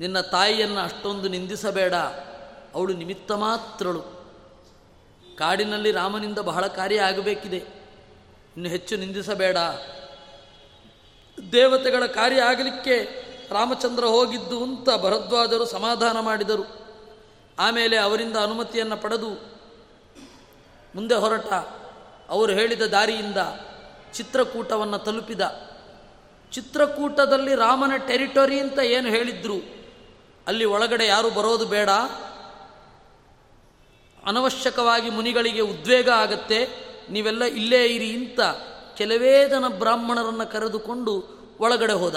ನಿನ್ನ ತಾಯಿಯನ್ನು ಅಷ್ಟೊಂದು ನಿಂದಿಸಬೇಡ, ಅವಳು ನಿಮಿತ್ತ ಮಾತ್ರಳು. ಕಾಡಿನಲ್ಲಿ ರಾಮನಿಂದ ಬಹಳ ಕಾರ್ಯ ಆಗಬೇಕಿದೆ. ಇನ್ನು ಹೆಚ್ಚು ನಿಂದಿಸಬೇಡ. ದೇವತೆಗಳ ಕಾರ್ಯ ಆಗಲಿಕ್ಕೆ ರಾಮಚಂದ್ರ ಹೋಗಿದ್ದು ಅಂತ ಭರದ್ವಾಜರು ಸಮಾಧಾನ ಮಾಡಿದರು. ಆಮೇಲೆ ಅವರಿಂದ ಅನುಮತಿಯನ್ನು ಪಡೆದು ಮುಂದೆ ಹೊರಟ. ಅವರು ಹೇಳಿದ ದಾರಿಯಿಂದ ಚಿತ್ರಕೂಟವನ್ನು ತಲುಪಿದ. ಚಿತ್ರಕೂಟದಲ್ಲಿ ರಾಮನ ಟೆರಿಟರಿ ಅಂತ ಏನು ಹೇಳಿದ್ರು? ಅಲ್ಲಿ ಒಳಗಡೆ ಯಾರು ಬರೋದು ಬೇಡ. ಅನವಶ್ಯಕವಾಗಿ ಮುನಿಗಳಿಗೆ ಉದ್ವೇಗ ಆಗತ್ತೆ. ನೀವೆಲ್ಲ ಇಲ್ಲೇ ಇರಿ ಇಂತ ಕೆಲವೇ ಜನ ಬ್ರಾಹ್ಮಣರನ್ನು ಕರೆದುಕೊಂಡು ಒಳಗಡೆ ಹೋದ.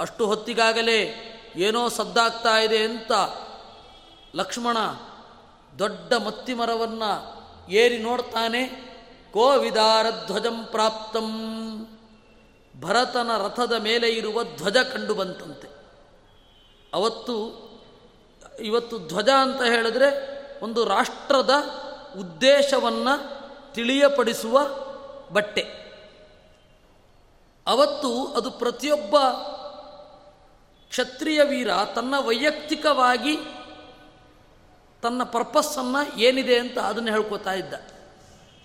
ಅಷ್ಟು ಹೊತ್ತಿಗಾಗಲೇ ಏನೋ ಸದ್ದಾಗ್ತಾ ಇದೆ ಅಂತ ಲಕ್ಷ್ಮಣ ದೊಡ್ಡ ಮತ್ತಿ ಮರವನ್ನು ಏರಿ ನೋಡ್ತಾನೆ ಕೋವಿದಾರ ಧ್ವಜಂ ಪ್ರಾಪ್ತಂ. ಭರತನ ರಥದ ಮೇಲೆ ಇರುವ ಧ್ವಜ ಕಂಡು ಬಂತಂತೆ. ಅವತ್ತು, ಇವತ್ತು ಧ್ವಜ ಅಂತ ಹೇಳಿದ್ರೆ ಒಂದು ರಾಷ್ಟ್ರದ ಉದ್ದೇಶವನ್ನು ತಿಳಿಯಪಡಿಸುವ ಬಟ್ಟೆ. ಅವತ್ತು ಅದು ಪ್ರತಿಯೊಬ್ಬ ಕ್ಷತ್ರಿಯ ವೀರ ತನ್ನ ವೈಯಕ್ತಿಕವಾಗಿ ತನ್ನ ಪರ್ಪಸ್ಸನ್ನು ಏನಿದೆ ಅಂತ ಅದನ್ನು ಹೇಳ್ಕೊತಾ ಇದ್ದ.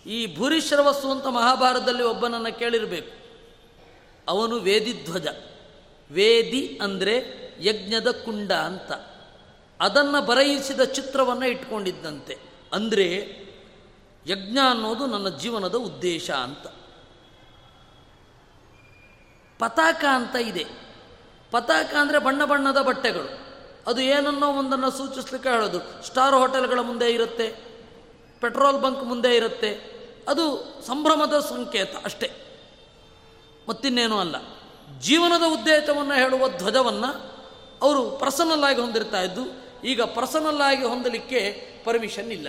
ಈ ಭೂರಿಶ್ರವಸ್ಸು ಅಂತ ಮಹಾಭಾರತದಲ್ಲಿ ಒಬ್ಬನನ್ನು ಕೇಳಿರಬೇಕು. ಅವನು ವೇದಿಧ್ವಜ. ವೇದಿ ಅಂದರೆ ಯಜ್ಞದ ಕುಂಡ ಅಂತ. ಅದನ್ನು ಬರೆಯಿಸಿದ ಚಿತ್ರವನ್ನು ಇಟ್ಕೊಂಡಿದ್ದಂತೆ. ಅಂದರೆ ಯಜ್ಞ ಅನ್ನೋದು ನನ್ನ ಜೀವನದ ಉದ್ದೇಶ ಅಂತ. ಪತಾಕ ಅಂತ ಇದೆ. ಪತಾಕ ಅಂದರೆ ಬಣ್ಣ ಬಣ್ಣದ ಬಟ್ಟೆಗಳು. ಅದು ಏನನ್ನೋ ಒಂದನ್ನು ಸೂಚಿಸ್ಲಿಕ್ಕೆ ಹೇಳೋದು. ಸ್ಟಾರ್ ಹೋಟೆಲ್ಗಳ ಮುಂದೆ ಇರುತ್ತೆ. ಪೆಟ್ರೋಲ್ ಬಂಕ್ ಮುಂದೆ ಇರುತ್ತೆ. ಅದು ಸಂಭ್ರಮದ ಸಂಕೇತ ಅಷ್ಟೇ. ಮತ್ತಿನ್ನೇನೂ ಅಲ್ಲ. ಜೀವನದ ಉದ್ದೇಶವನ್ನು ಹೇಳುವ ಧ್ವಜವನ್ನು ಅವರು ಪರ್ಸನಲ್ ಆಗಿ ಹೊಂದಿರ್ತಾ ಇದ್ದು, ಈಗ ಪರ್ಸನಲ್ ಆಗಿ ಹೊಂದಲಿಕ್ಕೆ ಪರ್ಮಿಷನ್ ಇಲ್ಲ.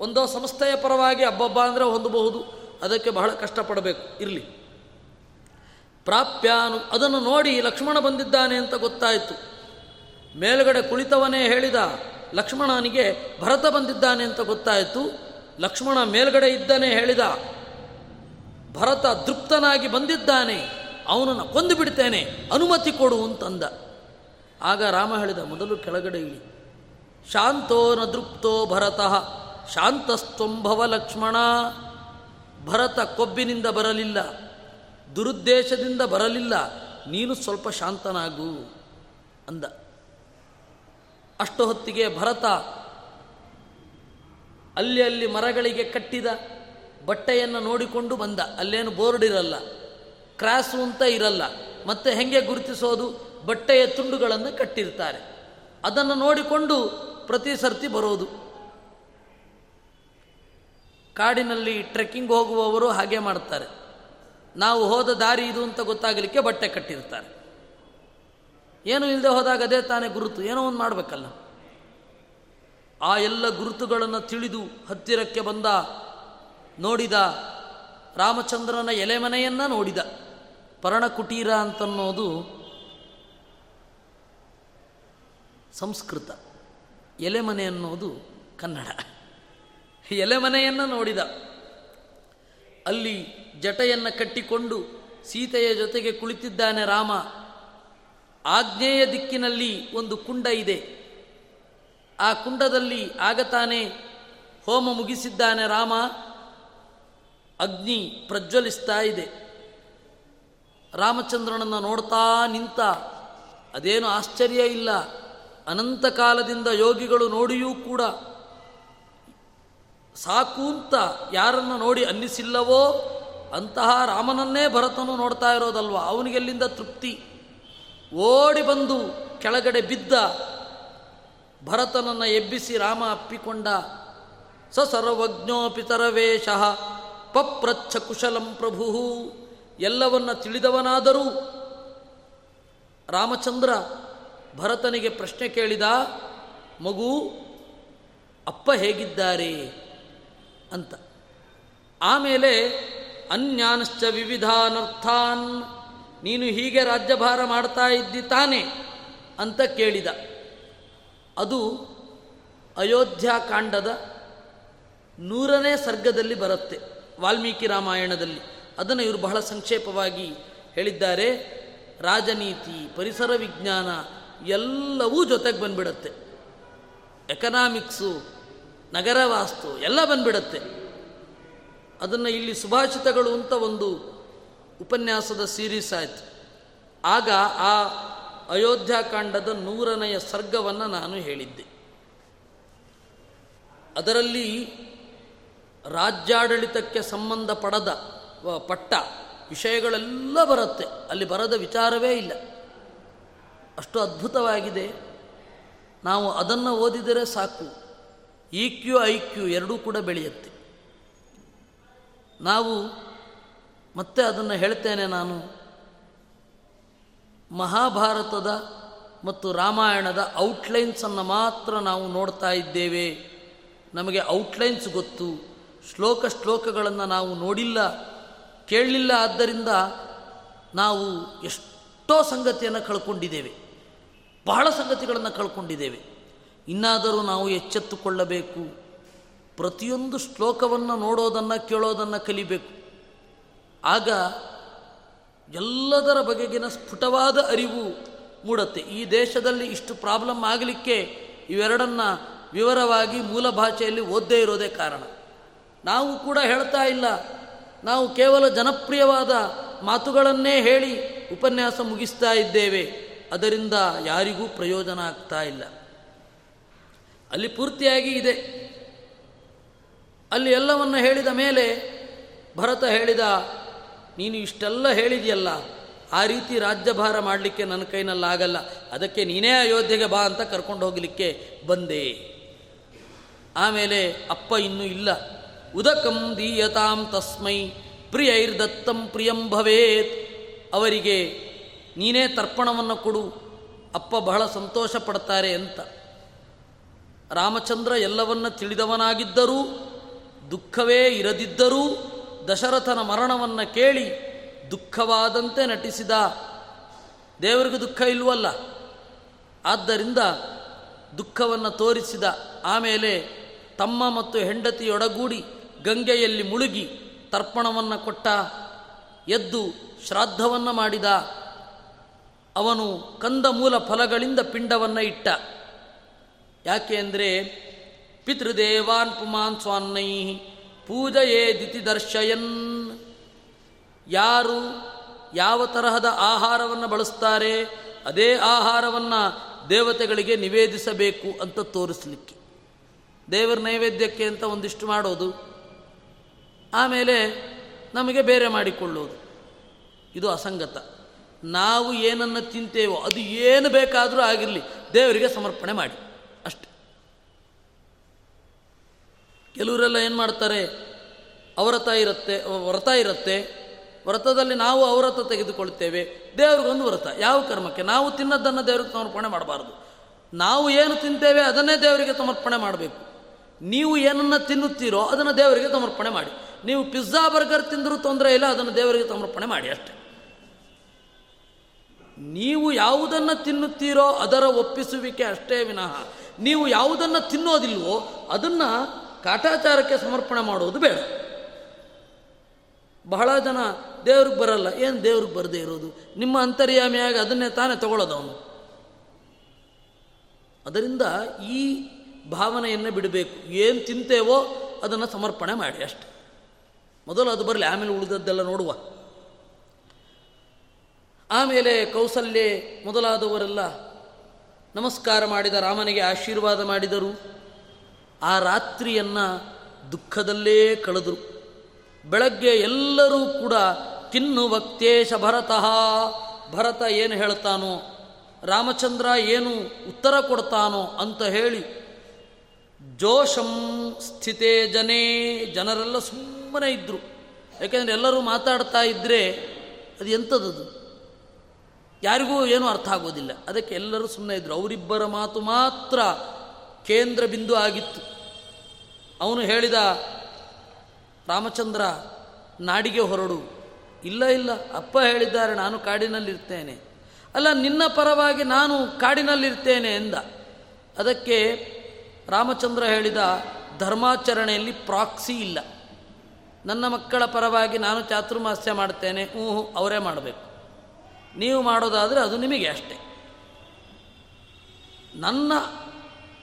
ಒಂದೋ ಸಂಸ್ಥೆಯ ಪರವಾಗಿ ಹಬ್ಬಬ್ಬ ಅಂದರೆ ಹೊಂದಬಹುದು. ಅದಕ್ಕೆ ಬಹಳ ಕಷ್ಟಪಡಬೇಕು. ಇರಲಿ. ಪ್ರಾಪ್ಯಾನು, ಅದನ್ನು ನೋಡಿ ಲಕ್ಷ್ಮಣ ಬಂದಿದ್ದಾನೆ ಅಂತ ಗೊತ್ತಾಯಿತು. ಮೇಲುಗಡೆ ಕುಳಿತವನೇ ಹೇಳಿದ ಲಕ್ಷ್ಮಣನಿಗೆ ಭರತ ಬಂದಿದ್ದಾನೆ ಅಂತ ಗೊತ್ತಾಯಿತು. ಲಕ್ಷ್ಮಣ ಮೇಲ್ಗಡೆ ಇದ್ದಾನೆ ಹೇಳಿದ, ಭರತ ದೃಪ್ತನಾಗಿ ಬಂದಿದ್ದಾನೆ, ಅವನನ್ನು ಕೊಂದು ಬಿಡ್ತೇನೆ, ಅನುಮತಿ ಕೊಡು ಅಂತಂದ. ಆಗ ರಾಮ ಹೇಳಿದ, ಮೊದಲು ಕೆಳಗಡೆ ಇಳಿ ಶಾಂತೋ ನ ದೃಪ್ತೋ ಭರತಃ. ಶಾಂತಸ್ತಂಭವ ಲಕ್ಷ್ಮಣ. ಭರತ ಕೊಬ್ಬಿನಿಂದ ಬರಲಿಲ್ಲ. ದುರುದ್ದೇಶದಿಂದ ಬರಲಿಲ್ಲ. ನೀನು ಸ್ವಲ್ಪ ಶಾಂತನಾಗು ಅಂದ. ಅಷ್ಟು ಹೊತ್ತಿಗೆ ಭರತ ಅಲ್ಲಿ ಅಲ್ಲಿ ಮರಗಳಿಗೆ ಕಟ್ಟಿದ ಬಟ್ಟೆಯನ್ನು ನೋಡಿಕೊಂಡು ಬಂದ. ಅಲ್ಲೇನು ಬೋರ್ಡ್ ಇರಲ್ಲ. ಕ್ರಾಸು ಅಂತ ಇರಲ್ಲ. ಮತ್ತೆ ಹೆಂಗೆ ಗುರುತಿಸೋದು? ಬಟ್ಟೆಯ ತುಂಡುಗಳನ್ನು ಕಟ್ಟಿರ್ತಾರೆ. ಅದನ್ನು ನೋಡಿಕೊಂಡು ಪ್ರತಿ ಸರ್ತಿ ಬರೋದು. ಕಾಡಿನಲ್ಲಿ ಟ್ರೆಕ್ಕಿಂಗ್ ಹೋಗುವವರು ಹಾಗೆ ಮಾಡ್ತಾರೆ. ನಾವು ಹೋದ ದಾರಿ ಇದು ಅಂತ ಗೊತ್ತಾಗಲಿಕ್ಕೆ ಬಟ್ಟೆ ಕಟ್ಟಿರ್ತಾರೆ. ಏನು ಇಲ್ಲದೆ ಹೋದಾಗ ಅದೇ ತಾನೇ ಗುರುತು, ಏನೋ ಒಂದು ಮಾಡಬೇಕಲ್ಲ. ಆ ಎಲ್ಲ ಗುರುತುಗಳನ್ನು ತಿಳಿದು ಹತ್ತಿರಕ್ಕೆ ಬಂದ, ನೋಡಿದ ರಾಮಚಂದ್ರನ ಎಲೆಮನೆಯನ್ನು ನೋಡಿದ. ಪರ್ಣಕುಟೀರ ಅಂತನ್ನೋದು ಸಂಸ್ಕೃತ. ಎಲೆಮನೆ ಅನ್ನೋದು ಕನ್ನಡ. ಎಲೆಮನೆಯನ್ನು ನೋಡಿದ. ಅಲ್ಲಿ ಜಟೆಯನ್ನು ಕಟ್ಟಿಕೊಂಡು ಸೀತೆಯ ಜೊತೆಗೆ ಕುಳಿತಿದ್ದಾನೆ ರಾಮ. ಆಗ್ನೇಯ ದಿಕ್ಕಿನಲ್ಲಿ ಒಂದು ಕುಂಡ ಇದೆ. ಆ ಕುಂಡದಲ್ಲಿ ಆಗತಾನೆ ಹೋಮ ಮುಗಿಸಿದ್ದಾನೆ ರಾಮ. ಅಗ್ನಿ ಪ್ರಜ್ವಲಿಸ್ತಾ ಇದೆ. ರಾಮಚಂದ್ರನನ್ನು ನೋಡ್ತಾ ನಿಂತ. ಅದೇನು ಆಶ್ಚರ್ಯ ಇಲ್ಲ. ಅನಂತ ಕಾಲದಿಂದ ಯೋಗಿಗಳು ನೋಡಿಯೂ ಕೂಡ ಸಾಕು ಅಂತ ಯಾರನ್ನು ನೋಡಿ ಅನ್ನಿಸಿಲ್ಲವೋ, ಅಂತಹ ರಾಮನನ್ನೇ ಭರತನು ನೋಡ್ತಾ ಇರೋದಲ್ವ? ಅವನಿಗೆಲ್ಲಿಂದ ತೃಪ್ತಿ? ಓಡಿ ಬಂದು ಕೆಳಗಡೆ ಬಿದ್ದ ಭರತನನ್ನು ಎಬ್ಬಿಸಿ ರಾಮ ಅಪ್ಪಿಕೊಂಡ ಸ ಸರ್ವಜ್ಞೋಪಿತರವೇಶ ಪಪ್ರಚ್ಛ ಕುಶಲಂ ಪ್ರಭು ಎಲ್ಲವನ್ನ ತಿಳಿದವನಾದರೂ ರಾಮಚಂದ್ರ ಭರತನಿಗೆ ಪ್ರಶ್ನೆ ಕೇಳಿದ, ಮಗು, ಅಪ್ಪ ಹೇಗಿದ್ದಾರೆ? ಅಂತ. ಆಮೇಲೆ ಅನ್ಯಾನಶ್ಚ ವಿವಿಧಾನರ್ಥಾನ್, ನೀನು ಹೀಗೆ ರಾಜ್ಯಭಾರ ಮಾಡ್ತಾ ಇದ್ದಿ ತಾನೆ ಅಂತ ಕೇಳಿದ. ಅದು ಅಯೋಧ್ಯಾಕಾಂಡದ ನೂರನೇ ಸರ್ಗದಲ್ಲಿ ಬರುತ್ತೆ, ವಾಲ್ಮೀಕಿ ರಾಮಾಯಣದಲ್ಲಿ. ಅದನ್ನು ಇವರು ಬಹಳ ಸಂಕ್ಷೇಪವಾಗಿ ಹೇಳಿದ್ದಾರೆ. ರಾಜನೀತಿ, ಪರಿಸರ ವಿಜ್ಞಾನ, ಎಲ್ಲವೂ ಜೊತೆಗೆ ಬಂದ್ಬಿಡತ್ತೆ. ಎಕನಾಮಿಕ್ಸು ನಗರ ವಾಸ್ತು ಎಲ್ಲ ಬಂದ್ಬಿಡತ್ತೆ. ಅದನ್ನು ಇಲ್ಲಿ ಸುಭಾಷಿತಗಳು ಅಂತ ಒಂದು ಉಪನ್ಯಾಸದ ಸೀರೀಸ್ ಆಯಿತು. ಆಗ ಆ ಅಯೋಧ್ಯಾಕಾಂಡದ ನೂರನೆಯ ಸರ್ಗವನ್ನು ನಾನು ಹೇಳಿದ್ದೆ. ಅದರಲ್ಲಿ ರಾಜ್ಯಾಡಳಿತಕ್ಕೆ ಸಂಬಂಧಪಡದ ಪಡದ ಪಟ್ಟ ವಿಷಯಗಳೆಲ್ಲ ಬರುತ್ತೆ. ಅಲ್ಲಿ ಬರದ ವಿಚಾರವೇ ಇಲ್ಲ. ಅಷ್ಟು ಅದ್ಭುತವಾಗಿದೆ. ನಾವು ಅದನ್ನು ಓದಿದರೆ ಸಾಕು. ಇ ಕ್ಯೂ ಐ ಕ್ಯೂ ಎರಡೂ ಕೂಡ ಬೆಳೆಯುತ್ತೆ. ನಾವು ಮತ್ತೆ ಅದನ್ನು ಹೇಳ್ತೇನೆ ನಾನು. ಮಹಾಭಾರತದ ಮತ್ತು ರಾಮಾಯಣದ ಔಟ್ಲೈನ್ಸನ್ನು ಮಾತ್ರ ನಾವು ನೋಡ್ತಾ ಇದ್ದೇವೆ. ನಮಗೆ ಔಟ್ಲೈನ್ಸ್ ಗೊತ್ತು. ಶ್ಲೋಕ ಶ್ಲೋಕಗಳನ್ನು ನಾವು ನೋಡಿಲ್ಲ, ಕೇಳಲಿಲ್ಲ. ಆದ್ದರಿಂದ ನಾವು ಎಷ್ಟೋ ಸಂಗತಿಯನ್ನು ಕಳ್ಕೊಂಡಿದ್ದೇವೆ. ಬಹಳ ಸಂಗತಿಗಳನ್ನು ಕಳ್ಕೊಂಡಿದ್ದೇವೆ. ಇನ್ನಾದರೂ ನಾವು ಎಚ್ಚೆತ್ತುಕೊಳ್ಳಬೇಕು. ಪ್ರತಿಯೊಂದು ಶ್ಲೋಕವನ್ನು ನೋಡೋದನ್ನು ಕೇಳೋದನ್ನು ಕಲಿಬೇಕು. ಆಗ ಎಲ್ಲದರ ಬಗೆಗಿನ ಸ್ಫುಟವಾದ ಅರಿವು ಮೂಡುತ್ತೆ. ಈ ದೇಶದಲ್ಲಿ ಇಷ್ಟು ಪ್ರಾಬ್ಲಮ್ ಆಗಲಿಕ್ಕೆ ಇವೆರಡನ್ನ ವಿವರವಾಗಿ ಮೂಲ ಭಾಷೆಯಲ್ಲಿ ಓದ್ದೇ ಇರೋದೇ ಕಾರಣ. ನಾವು ಕೂಡ ಹೇಳ್ತಾ ಇಲ್ಲ. ನಾವು ಕೇವಲ ಜನಪ್ರಿಯವಾದ ಮಾತುಗಳನ್ನೇ ಹೇಳಿ ಉಪನ್ಯಾಸ ಮುಗಿಸ್ತಾ ಇದ್ದೇವೆ. ಅದರಿಂದ ಯಾರಿಗೂ ಪ್ರಯೋಜನ ಆಗ್ತಾ ಇಲ್ಲ. ಅಲ್ಲಿ ಪೂರ್ತಿಯಾಗಿ ಇದೆ. ಅಲ್ಲಿ ಎಲ್ಲವನ್ನು ಹೇಳಿದ ಮೇಲೆ ಭರತ ಹೇಳಿದ, ನೀನು ಇಷ್ಟೆಲ್ಲ ಹೇಳಿದೆಯಲ್ಲ, ಆ ರೀತಿ ರಾಜ್ಯಭಾರ ಮಾಡಲಿಕ್ಕೆ ನನ್ನ ಕೈನಲ್ಲಾಗಲ್ಲ. ಅದಕ್ಕೆ ನೀನೇ ಅಯೋಧ್ಯೆಗೆ ಬಾ ಅಂತ ಕರ್ಕೊಂಡು ಹೋಗಲಿಕ್ಕೆ ಬಂದೆ. ಆಮೇಲೆ ಅಪ್ಪ ಇನ್ನೂ ಇಲ್ಲ. ಉದಕಂ ದೀಯತಾಂ ತಸ್ಮೈ, ಪ್ರಿಯೈರ್ದತ್ತಂ ಪ್ರಿಯಂ ಭವೇತ್. ಅವರಿಗೆ ನೀನೇ ತರ್ಪಣವನ್ನು ಕೊಡು, ಅಪ್ಪ ಬಹಳ ಸಂತೋಷ ಪಡ್ತಾರೆ ಅಂತ. ರಾಮಚಂದ್ರ ಎಲ್ಲವನ್ನ ತಿಳಿದವನಾಗಿದ್ದರೂ, ದುಃಖವೇ ಇರದಿದ್ದರೂ, ದಶರಥನ ಮರಣವನ್ನು ಕೇಳಿ ದುಃಖವಾದಂತೆ ನಟಿಸಿದ. ದೇವರಿಗೂ ದುಃಖ ಇಲ್ವಲ್ಲ? ಆದ್ದರಿಂದ ದುಃಖವನ್ನು ತೋರಿಸಿದ. ಆಮೇಲೆ ತಮ್ಮ ಮತ್ತು ಹೆಂಡತಿಯೊಡಗೂಡಿ ಗಂಗೆಯಲ್ಲಿ ಮುಳುಗಿ ತರ್ಪಣವನ್ನು ಕೊಟ್ಟ, ಎದ್ದು ಶ್ರಾದ್ದವನ್ನು ಮಾಡಿದ. ಅವನು ಕಂದ ಮೂಲ ಫಲಗಳಿಂದ ಪಿಂಡವನ್ನು ಇಟ್ಟ. ಯಾಕೆ ಅಂದರೆ ಪಿತೃದೇವಾನ್ ಪುಮಾನ್ ಸ್ವಾನ್ನೈ ಪೂಜೆಯೇ ದಿತಿ ದರ್ಶಯನ್. ಯಾರು ಯಾವ ತರಹದ ಆಹಾರವನ್ನು ಬಳಸ್ತಾರೆ ಅದೇ ಆಹಾರವನ್ನು ದೇವತೆಗಳಿಗೆ ನಿವೇದಿಸಬೇಕು ಅಂತ ತೋರಿಸಲಿಕ್ಕೆ. ದೇವರ ನೈವೇದ್ಯಕ್ಕೆ ಅಂತ ಒಂದಿಷ್ಟು ಮಾಡೋದು, ಆಮೇಲೆ ನಮಗೆ ಬೇರೆ ಮಾಡಿಕೊಳ್ಳೋದು. ಇದು ಅಸಂಗತ. ನಾವು ಏನನ್ನು ತಿಂತೇವೋ ಅದು ಏನು ಬೇಕಾದರೂ ಆಗಿರಲಿ, ದೇವರಿಗೆ ಸಮರ್ಪಣೆ ಮಾಡಿ ಅಷ್ಟೆ ಕೆಲವರೆಲ್ಲ ಏನು ಮಾಡ್ತಾರೆ? ಅವ್ರತ ಇರುತ್ತೆ ವ್ರತ ಇರುತ್ತೆ. ವ್ರತದಲ್ಲಿ ನಾವು ಅವ್ರತ ತೆಗೆದುಕೊಳ್ತೇವೆ. ದೇವ್ರಿಗೊಂದು ವ್ರತ. ಯಾವ ಕರ್ಮಕ್ಕೆ? ನಾವು ತಿನ್ನದ್ದನ್ನು ದೇವ್ರಿಗೆ ಸಮರ್ಪಣೆ ಮಾಡಬಾರ್ದು. ನಾವು ಏನು ತಿಂತೇವೆ ಅದನ್ನೇ ದೇವರಿಗೆ ಸಮರ್ಪಣೆ ಮಾಡಬೇಕು. ನೀವು ಏನನ್ನು ತಿನ್ನುತ್ತೀರೋ ಅದನ್ನು ದೇವರಿಗೆ ಸಮರ್ಪಣೆ ಮಾಡಿ. ನೀವು ಪಿಜ್ಜಾ, ಬರ್ಗರ್ ತಿಂದರೂ ತೊಂದರೆ ಇಲ್ಲ, ಅದನ್ನು ದೇವರಿಗೆ ಸಮರ್ಪಣೆ ಮಾಡಿ ಅಷ್ಟೆ. ನೀವು ಯಾವುದನ್ನು ತಿನ್ನುತ್ತೀರೋ ಅದರ ಒಪ್ಪಿಸುವಿಕೆ ಅಷ್ಟೇ ವಿನಃ. ನೀವು ಯಾವುದನ್ನು ತಿನ್ನೋದಿಲ್ವೋ ಅದನ್ನು ಕಾಟಾಚಾರಕ್ಕೆ ಸಮರ್ಪಣೆ ಮಾಡೋದು ಬೇಡ. ಬಹಳ ಜನ ದೇವ್ರಿಗೆ ಬರಲ್ಲ. ಏನು ದೇವ್ರಿಗೆ ಬರದೇ ಇರೋದು ನಿಮ್ಮ ಅಂತರ್ಯಾಮಿಯಾಗಿ ಅದನ್ನೇ ತಾನೇ ತಗೊಳ್ಳೋದು ಅವನು ಅದರಿಂದ ಈ ಭಾವನೆಯನ್ನು ಬಿಡಬೇಕು. ಏನು ತಿಂತೇವೋ ಅದನ್ನು ಸಮರ್ಪಣೆ ಮಾಡಿ ಅಷ್ಟೆ. ಮೊದಲು ಅದು ಬರಲಿ, ಆಮೇಲೆ ಉಳಿದದ್ದೆಲ್ಲ ನೋಡುವ. ಆಮೇಲೆ ಕೌಸಲ್ಯ ಮೊದಲಾದವರೆಲ್ಲ ನಮಸ್ಕಾರ ಮಾಡಿದ ರಾಮನಿಗೆ ಆಶೀರ್ವಾದ ಮಾಡಿದರು. ಆ ರಾತ್ರಿಯನ್ನು ದುಃಖದಲ್ಲೇ ಕಳೆದರು. ಬೆಳಗ್ಗೆ ಎಲ್ಲರೂ ಕೂಡ ತಿನ್ನು ವಕ್ತೇಶ ಭರತಃ. ಭರತ ಏನು ಹೇಳ್ತಾನೋ, ರಾಮಚಂದ್ರ ಏನು ಉತ್ತರ ಕೊಡ್ತಾನೋ ಅಂತ ಹೇಳಿ ಜೋಶಂ ಸ್ಥಿತೇ ಜನೇ ಜನರೆಲ್ಲ ಸುಮ್ಮನೆ ಇದ್ದರು ಯಾಕೆಂದರೆ ಎಲ್ಲರೂ ಮಾತಾಡ್ತಾ ಇದ್ದರೆ ಅದು ಎಂಥದ್ದು ಯಾರಿಗೂ ಏನೂ ಅರ್ಥ ಆಗೋದಿಲ್ಲ. ಅದಕ್ಕೆ ಎಲ್ಲರೂ ಸುಮ್ಮನೆ ಇದ್ದರು ಅವರಿಬ್ಬರ ಮಾತು ಮಾತ್ರ ಕೇಂದ್ರ ಬಿಂದು ಆಗಿತ್ತು. ಅವನು ಹೇಳಿದ, ರಾಮಚಂದ್ರ, ನಾಡಿಗೆ ಹೊರಡು. ಇಲ್ಲ ಇಲ್ಲ, ಅಪ್ಪ ಹೇಳಿದ್ದಾರೆ, ನಾನು ಕಾಡಿನಲ್ಲಿರ್ತೇನೆ. ಅಲ್ಲ, ನಿನ್ನ ಪರವಾಗಿ ನಾನು ಕಾಡಿನಲ್ಲಿರ್ತೇನೆ, ಎಂದ. ಅದಕ್ಕೆ ರಾಮಚಂದ್ರ ಹೇಳಿದ, ಧರ್ಮಾಚರಣೆಯಲ್ಲಿ ಪ್ರಾಕ್ಸಿ ಇಲ್ಲ. ನನ್ನ ಮಕ್ಕಳ ಪರವಾಗಿ ನಾನು ಚಾತುರ್ಮಾಸ್ಯ ಮಾಡ್ತೇನೆ. ಹ್ಞೂ ಅವರೇ ಮಾಡಬೇಕು. ನೀವು ಮಾಡೋದಾದರೆ ಅದು ನಿಮಗೆ ಅಷ್ಟೇ. ನನ್ನ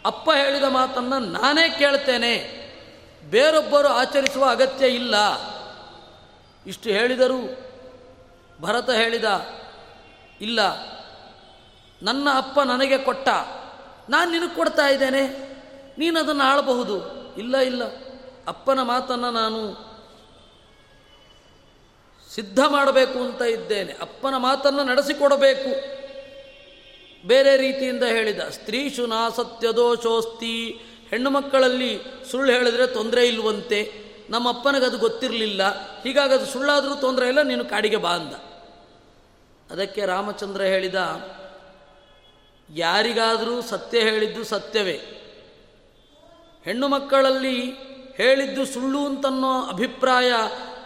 ಅಪ್ಪ ಹೇಳಿದ ಮಾತನ್ನು ನಾನೇ ಕೇಳ್ತೇನೆ. ಬೇರೊಬ್ಬರು ಆಚರಿಸುವ ಅಗತ್ಯ ಇಲ್ಲ. ಇಷ್ಟು ಹೇಳಿದರು ಭರತ ಹೇಳಿದ, ಇಲ್ಲ, ನನ್ನ ಅಪ್ಪ ನನಗೆ ಕೊಟ್ಟ, ನಾನು ನಿನಗೆ ಕೊಡ್ತಾ ಇದ್ದೇನೆ, ನೀನು ಅದನ್ನು ಆಳಬಹುದು. ಇಲ್ಲ ಇಲ್ಲ. ಅಪ್ಪನ ಮಾತನ್ನು ನಾನು ಸಿದ್ಧ ಮಾಡಬೇಕು ಅಂತ ಇದ್ದೇನೆ. ಅಪ್ಪನ ಮಾತನ್ನು ನಡೆಸಿಕೊಡಬೇಕು. ಬೇರೆ ರೀತಿಯಿಂದ ಹೇಳಿದ, ಸ್ತ್ರೀ ಶುನಾ ಸತ್ಯದೋಷೋಸ್ತಿ ಹೆಣ್ಣು ಮಕ್ಕಳಲ್ಲಿ ಸುಳ್ಳು ಹೇಳಿದ್ರೆ ತೊಂದರೆ ಇಲ್ವಂತೆ. ನಮ್ಮ ಅದು ಗೊತ್ತಿರಲಿಲ್ಲ. ಹೀಗಾಗಿ ಅದು ಸುಳ್ಳಾದರೂ ತೊಂದರೆ ಇಲ್ಲ, ನೀನು ಕಾಡಿಗೆ ಬಾ ಅಂದ. ಅದಕ್ಕೆ ರಾಮಚಂದ್ರ ಹೇಳಿದ, ಯಾರಿಗಾದರೂ ಸತ್ಯ ಹೇಳಿದ್ದು ಸತ್ಯವೇ. ಹೆಣ್ಣು ಮಕ್ಕಳಲ್ಲಿ ಹೇಳಿದ್ದು ಸುಳ್ಳು ಅಂತನ್ನೋ ಅಭಿಪ್ರಾಯ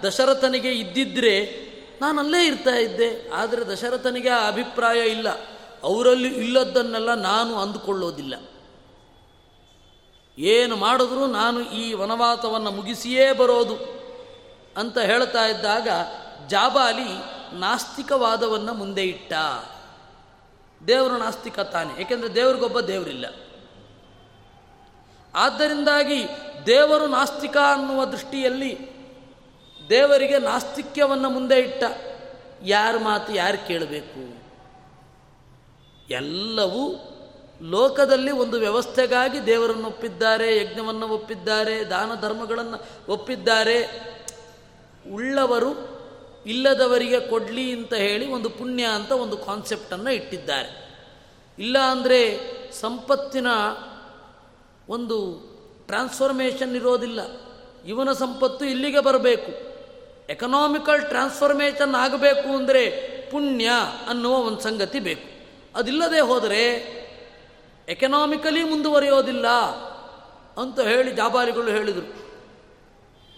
ದಶರಥನಿಗೆ ಇದ್ದಿದ್ರೆ ನಾನು ಅಲ್ಲೇ ಇರ್ತಾ ಇದ್ದೆ. ಆದರೆ ದಶರಥನಿಗೆ ಆ ಅಭಿಪ್ರಾಯ ಇಲ್ಲ. ಅವರಲ್ಲಿ ಇಲ್ಲದ್ದನ್ನೆಲ್ಲ ನಾನು ಅಂದುಕೊಳ್ಳೋದಿಲ್ಲ. ಏನು ಮಾಡಿದ್ರೂ ನಾನು ಈ ವನವಾಸವನ್ನು ಮುಗಿಸಿಯೇ ಬರೋದು ಅಂತ ಹೇಳ್ತಾ ಇದ್ದಾಗ ಜಾಬಾಲಿ ನಾಸ್ತಿಕವಾದವನ್ನು ಮುಂದೆ ಇಟ್ಟ. ದೇವರು ನಾಸ್ತಿಕ ತಾನೆ, ಏಕೆಂದರೆ ದೇವರಿಗೊಬ್ಬ ದೇವರಿಲ್ಲ. ಆದ್ದರಿಂದಾಗಿ ದೇವರು ನಾಸ್ತಿಕ ಅನ್ನುವ ದೃಷ್ಟಿಯಲ್ಲಿ ದೇವರಿಗೆ ನಾಸ್ತಿಕ್ಯವನ್ನು ಮುಂದೆ ಇಟ್ಟ. ಯಾರ ಮಾತು ಯಾರು ಕೇಳಬೇಕು? ಎಲ್ಲವೂ ಲೋಕದಲ್ಲಿ ಒಂದು ವ್ಯವಸ್ಥೆಗಾಗಿ ದೇವರನ್ನು ಒಪ್ಪಿದ್ದಾರೆ, ಯಜ್ಞವನ್ನು ಒಪ್ಪಿದ್ದಾರೆ, ದಾನ ಧರ್ಮಗಳನ್ನು ಒಪ್ಪಿದ್ದಾರೆ. ಉಳ್ಳವರು ಇಲ್ಲದವರಿಗೆ ಕೊಡಲಿ ಅಂತ ಹೇಳಿ ಒಂದು ಪುಣ್ಯ ಅಂತ ಒಂದು ಕಾನ್ಸೆಪ್ಟನ್ನು ಇಟ್ಟಿದ್ದಾರೆ. ಇಲ್ಲ ಅಂದರೆ ಸಂಪತ್ತಿನ ಒಂದು ಟ್ರಾನ್ಸ್ಫಾರ್ಮೇಷನ್ ಇರೋದಿಲ್ಲ. ಇವನ ಸಂಪತ್ತು ಇಲ್ಲಿಗೆ ಬರಬೇಕು. ಎಕನಾಮಿಕಲ್ ಟ್ರಾನ್ಸ್ಫಾರ್ಮೇಷನ್ ಆಗಬೇಕು ಅಂದರೆ ಪುಣ್ಯ ಅನ್ನುವ ಒಂದು ಸಂಗತಿ ಬೇಕು. ಅದಿಲ್ಲದೆ ಹೋದರೆ ಎಕನಾಮಿಕಲಿ ಮುಂದುವರಿಯೋದಿಲ್ಲ ಅಂತ ಹೇಳಿ ಜಾಬಾರಿಗಳು ಹೇಳಿದರು.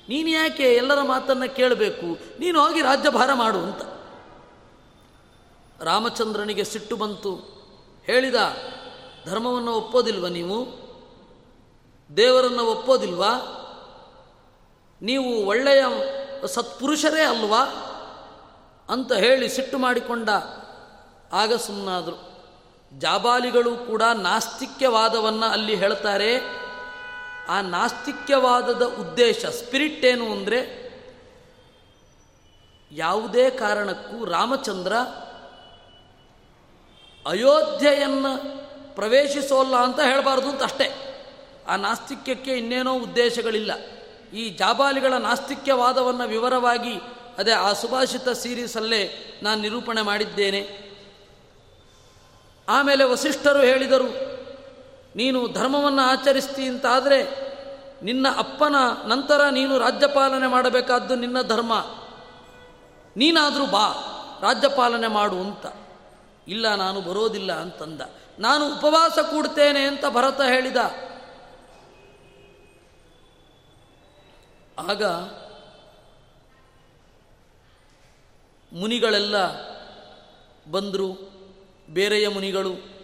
ನೀನು ಯಾಕೆ ಎಲ್ಲರ ಮಾತನ್ನು ಕೇಳಬೇಕು? ನೀನು ಹೋಗಿ ರಾಜ್ಯಭಾರ ಮಾಡು ಅಂತ. ರಾಮಚಂದ್ರನಿಗೆ ಸಿಟ್ಟು ಬಂತು. ಹೇಳಿದ, ಧರ್ಮವನ್ನು ಒಪ್ಪೋದಿಲ್ವ ನೀವು? ದೇವರನ್ನು ಒಪ್ಪೋದಿಲ್ವಾ? ನೀವು ಒಳ್ಳೆಯ ಸತ್ಪುರುಷರೇ ಅಲ್ವಾ? ಅಂತ ಹೇಳಿ ಸಿಟ್ಟು ಮಾಡಿಕೊಂಡ ಆಗ ಸುಮ್ಮನಾದರು ಜಾಬಾಲಿಗಳು ಕೂಡ ನಾಸ್ತಿಕ್ಯವಾದವನ್ನು ಅಲ್ಲಿ ಹೇಳ್ತಾರೆ. ಆ ನಾಸ್ತಿಕ್ಯವಾದದ ಉದ್ದೇಶ ಸ್ಪಿರಿಟ್ ಏನು ಅಂದರೆ ಯಾವುದೇ ಕಾರಣಕ್ಕೂ ರಾಮಚಂದ್ರ ಅಯೋಧ್ಯೆಯನ್ನು ಪ್ರವೇಶಿಸೋಲ್ಲ ಅಂತ ಹೇಳಬಾರ್ದು ಅಂತ ಅಷ್ಟೇ. ಆ ನಾಸ್ತಿಕ್ಯಕ್ಕೆ ಇನ್ನೇನೋ ಉದ್ದೇಶಗಳಿಲ್ಲ. ಈ ಜಾಬಾಲಿಗಳ ನಾಸ್ತಿಕ್ಯವಾದವನ್ನು ವಿವರವಾಗಿ ಅದೇ ಆ ಸುಭಾಷಿತ ಸೀರೀಸಲ್ಲೇ ನಾನು ನಿರೂಪಣೆ ಮಾಡಿದ್ದೇನೆ. ಆಮೇಲೆ ವಸಿಷ್ಠರು ಹೇಳಿದರು, ನೀನು ಧರ್ಮವನ್ನು ಆಚರಿಸ್ತಿ ಅಂತಾದರೆ ನಿನ್ನ ಅಪ್ಪನ ನಂತರ ನೀನು ರಾಜ್ಯಪಾಲನೆ ಮಾಡಬೇಕಾದ್ದು ನಿನ್ನ ಧರ್ಮ. ನೀನಾದರೂ ಬಾ, ರಾಜ್ಯಪಾಲನೆ ಮಾಡು ಅಂತ. ಇಲ್ಲ, ನಾನು ಬರೋದಿಲ್ಲ ಅಂತಂದ. ನಾನು ಉಪವಾಸ ಕೂಡ್ತೇನೆ ಅಂತ ಭರತ ಹೇಳಿದ. ಆಗ ಮುನಿಗಳೆಲ್ಲ ಬಂದರು. ಬೇರೆಯ ಮುನಿಗಳು,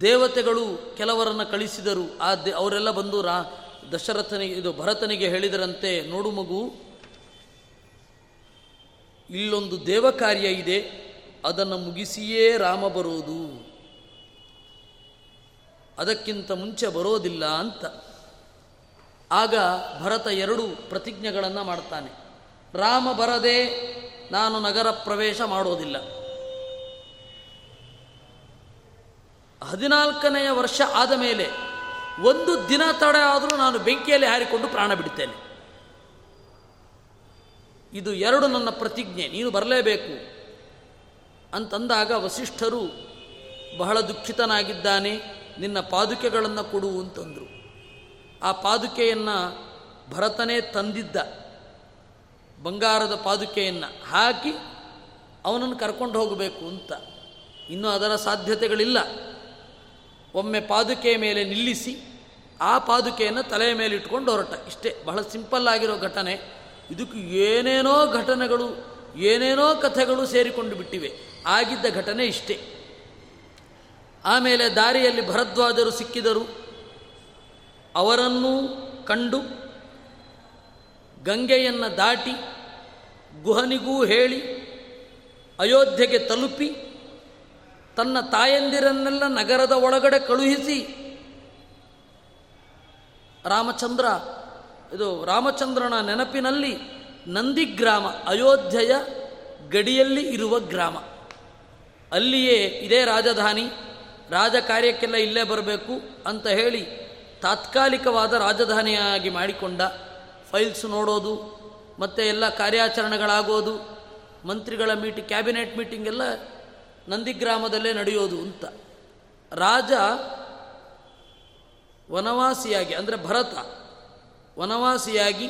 ದೇವತೆಗಳು ಕೆಲವರನ್ನು ಕಳಿಸಿದರು. ಆ ದೇ ಅವರೆಲ್ಲ ಬಂದು ರಾ ದಶರಥನಿಗೆ, ಇದು ಭರತನಿಗೆ ಹೇಳಿದರಂತೆ, ನೋಡು ಮಗು, ಇಲ್ಲೊಂದು ದೇವ ಕಾರ್ಯ ಇದೆ, ಅದನ್ನು ಮುಗಿಸಿಯೇ ರಾಮ ಬರೋದು. ಅದಕ್ಕಿಂತ ಮುಂಚೆ ಬರೋದಿಲ್ಲ ಅಂತ. ಆಗ ಭರತ ಎರಡು ಪ್ರತಿಜ್ಞೆಗಳನ್ನು ಮಾಡ್ತಾನೆ. ರಾಮ ಬರದೆ ನಾನು ನಗರ ಪ್ರವೇಶ ಮಾಡೋದಿಲ್ಲ. ಹದಿನಾಲ್ಕನೆಯ ವರ್ಷ ಆದ ಮೇಲೆ ಒಂದು ದಿನ ತಡ ಆದರೂ ನಾನು ಬೆಂಕಿಯಲ್ಲಿ ಹಾರಿಕೊಂಡು ಪ್ರಾಣ ಬಿಡ್ತೇನೆ ಇದು ಎರಡು ನನ್ನ ಪ್ರತಿಜ್ಞೆ. ನೀನು ಬರಲೇಬೇಕು ಅಂತಂದಾಗ ವಸಿಷ್ಠರು ಬಹಳ ದುಃಖಿತನಾಗಿದ್ದಾನೆ. ನಿನ್ನ ಪಾದುಕೆಗಳನ್ನು ಕೊಡು ಅಂತಂದರು. ಆ ಪಾದುಕೆಯನ್ನು ಭರತನೇ ತಂದಿದ್ದ ಬಂಗಾರದ ಪಾದುಕೆಯನ್ನು ಹಾಕಿ ಅವನನ್ನು ಕರ್ಕೊಂಡು ಹೋಗಬೇಕು ಅಂತ. ಇನ್ನೂ ಅದರ ಸಾಧ್ಯತೆಗಳಿಲ್ಲ. ಒಮ್ಮೆ ಪಾದುಕೆಯ ಮೇಲೆ ನಿಲ್ಲಿಸಿ, ಆ ಪಾದುಕೆಯನ್ನು ತಲೆಯ ಮೇಲೆ ಇಟ್ಕೊಂಡು ಹೊರಟ. ಇಷ್ಟೇ, ಬಹಳ ಸಿಂಪಲ್ ಆಗಿರೋ ಘಟನೆ. ಇದಕ್ಕೆ ಏನೇನೋ ಘಟನೆಗಳು, ಏನೇನೋ ಕಥೆಗಳು ಸೇರಿಕೊಂಡು ಬಿಟ್ಟಿವೆ. ಆಗಿದ್ದ ಘಟನೆ ಇಷ್ಟೇ. ಆಮೇಲೆ ದಾರಿಯಲ್ಲಿ ಭರದ್ವಾಜರು ಸಿಕ್ಕಿದರು. ಅವರನ್ನೂ ಕಂಡು, ಗಂಗೆಯನ್ನು ದಾಟಿ, ಗುಹನಿಗೂ ಹೇಳಿ, ಅಯೋಧ್ಯೆಗೆ ತಲುಪಿ ತನ್ನ ತಾಯಂದಿರನ್ನೆಲ್ಲ ನಗರದ ಒಳಗಡೆ ಕಳುಹಿಸಿ ರಾಮಚಂದ್ರ, ಇದು ರಾಮಚಂದ್ರನ ನೆನಪಿನಲ್ಲಿ ನಂದಿಗ್ರಾಮ, ಅಯೋಧ್ಯೆಯ ಗಡಿಯಲ್ಲಿ ಇರುವ ಗ್ರಾಮ. ಅಲ್ಲಿಯೇ ಇದೇ ರಾಜಧಾನಿ, ರಾಜ ಕಾರ್ಯಕ್ಕೆಲ್ಲ ಇಲ್ಲೇ ಬರಬೇಕು ಅಂತ ಹೇಳಿ ತಾತ್ಕಾಲಿಕವಾದ ರಾಜಧಾನಿಯಾಗಿ ಮಾಡಿಕೊಂಡ. ಫೈಲ್ಸ್ ನೋಡೋದು, ಮತ್ತು ಎಲ್ಲ ಕಾರ್ಯಾಚರಣೆಗಳಾಗೋದು, ಮಂತ್ರಿಗಳ ಮೀಟಿಂಗ್ ಕ್ಯಾಬಿನೆಟ್ ಮೀಟಿಂಗ್ ಎಲ್ಲ ನಂದಿಗ್ರಾಮದಲ್ಲೇ ನಡೆಯೋದು ಅಂತ. ರಾಜ ವನವಾಸಿಯಾಗಿ, ಅಂದರೆ ಭರತ, ವನವಾಸಿಯಾಗಿ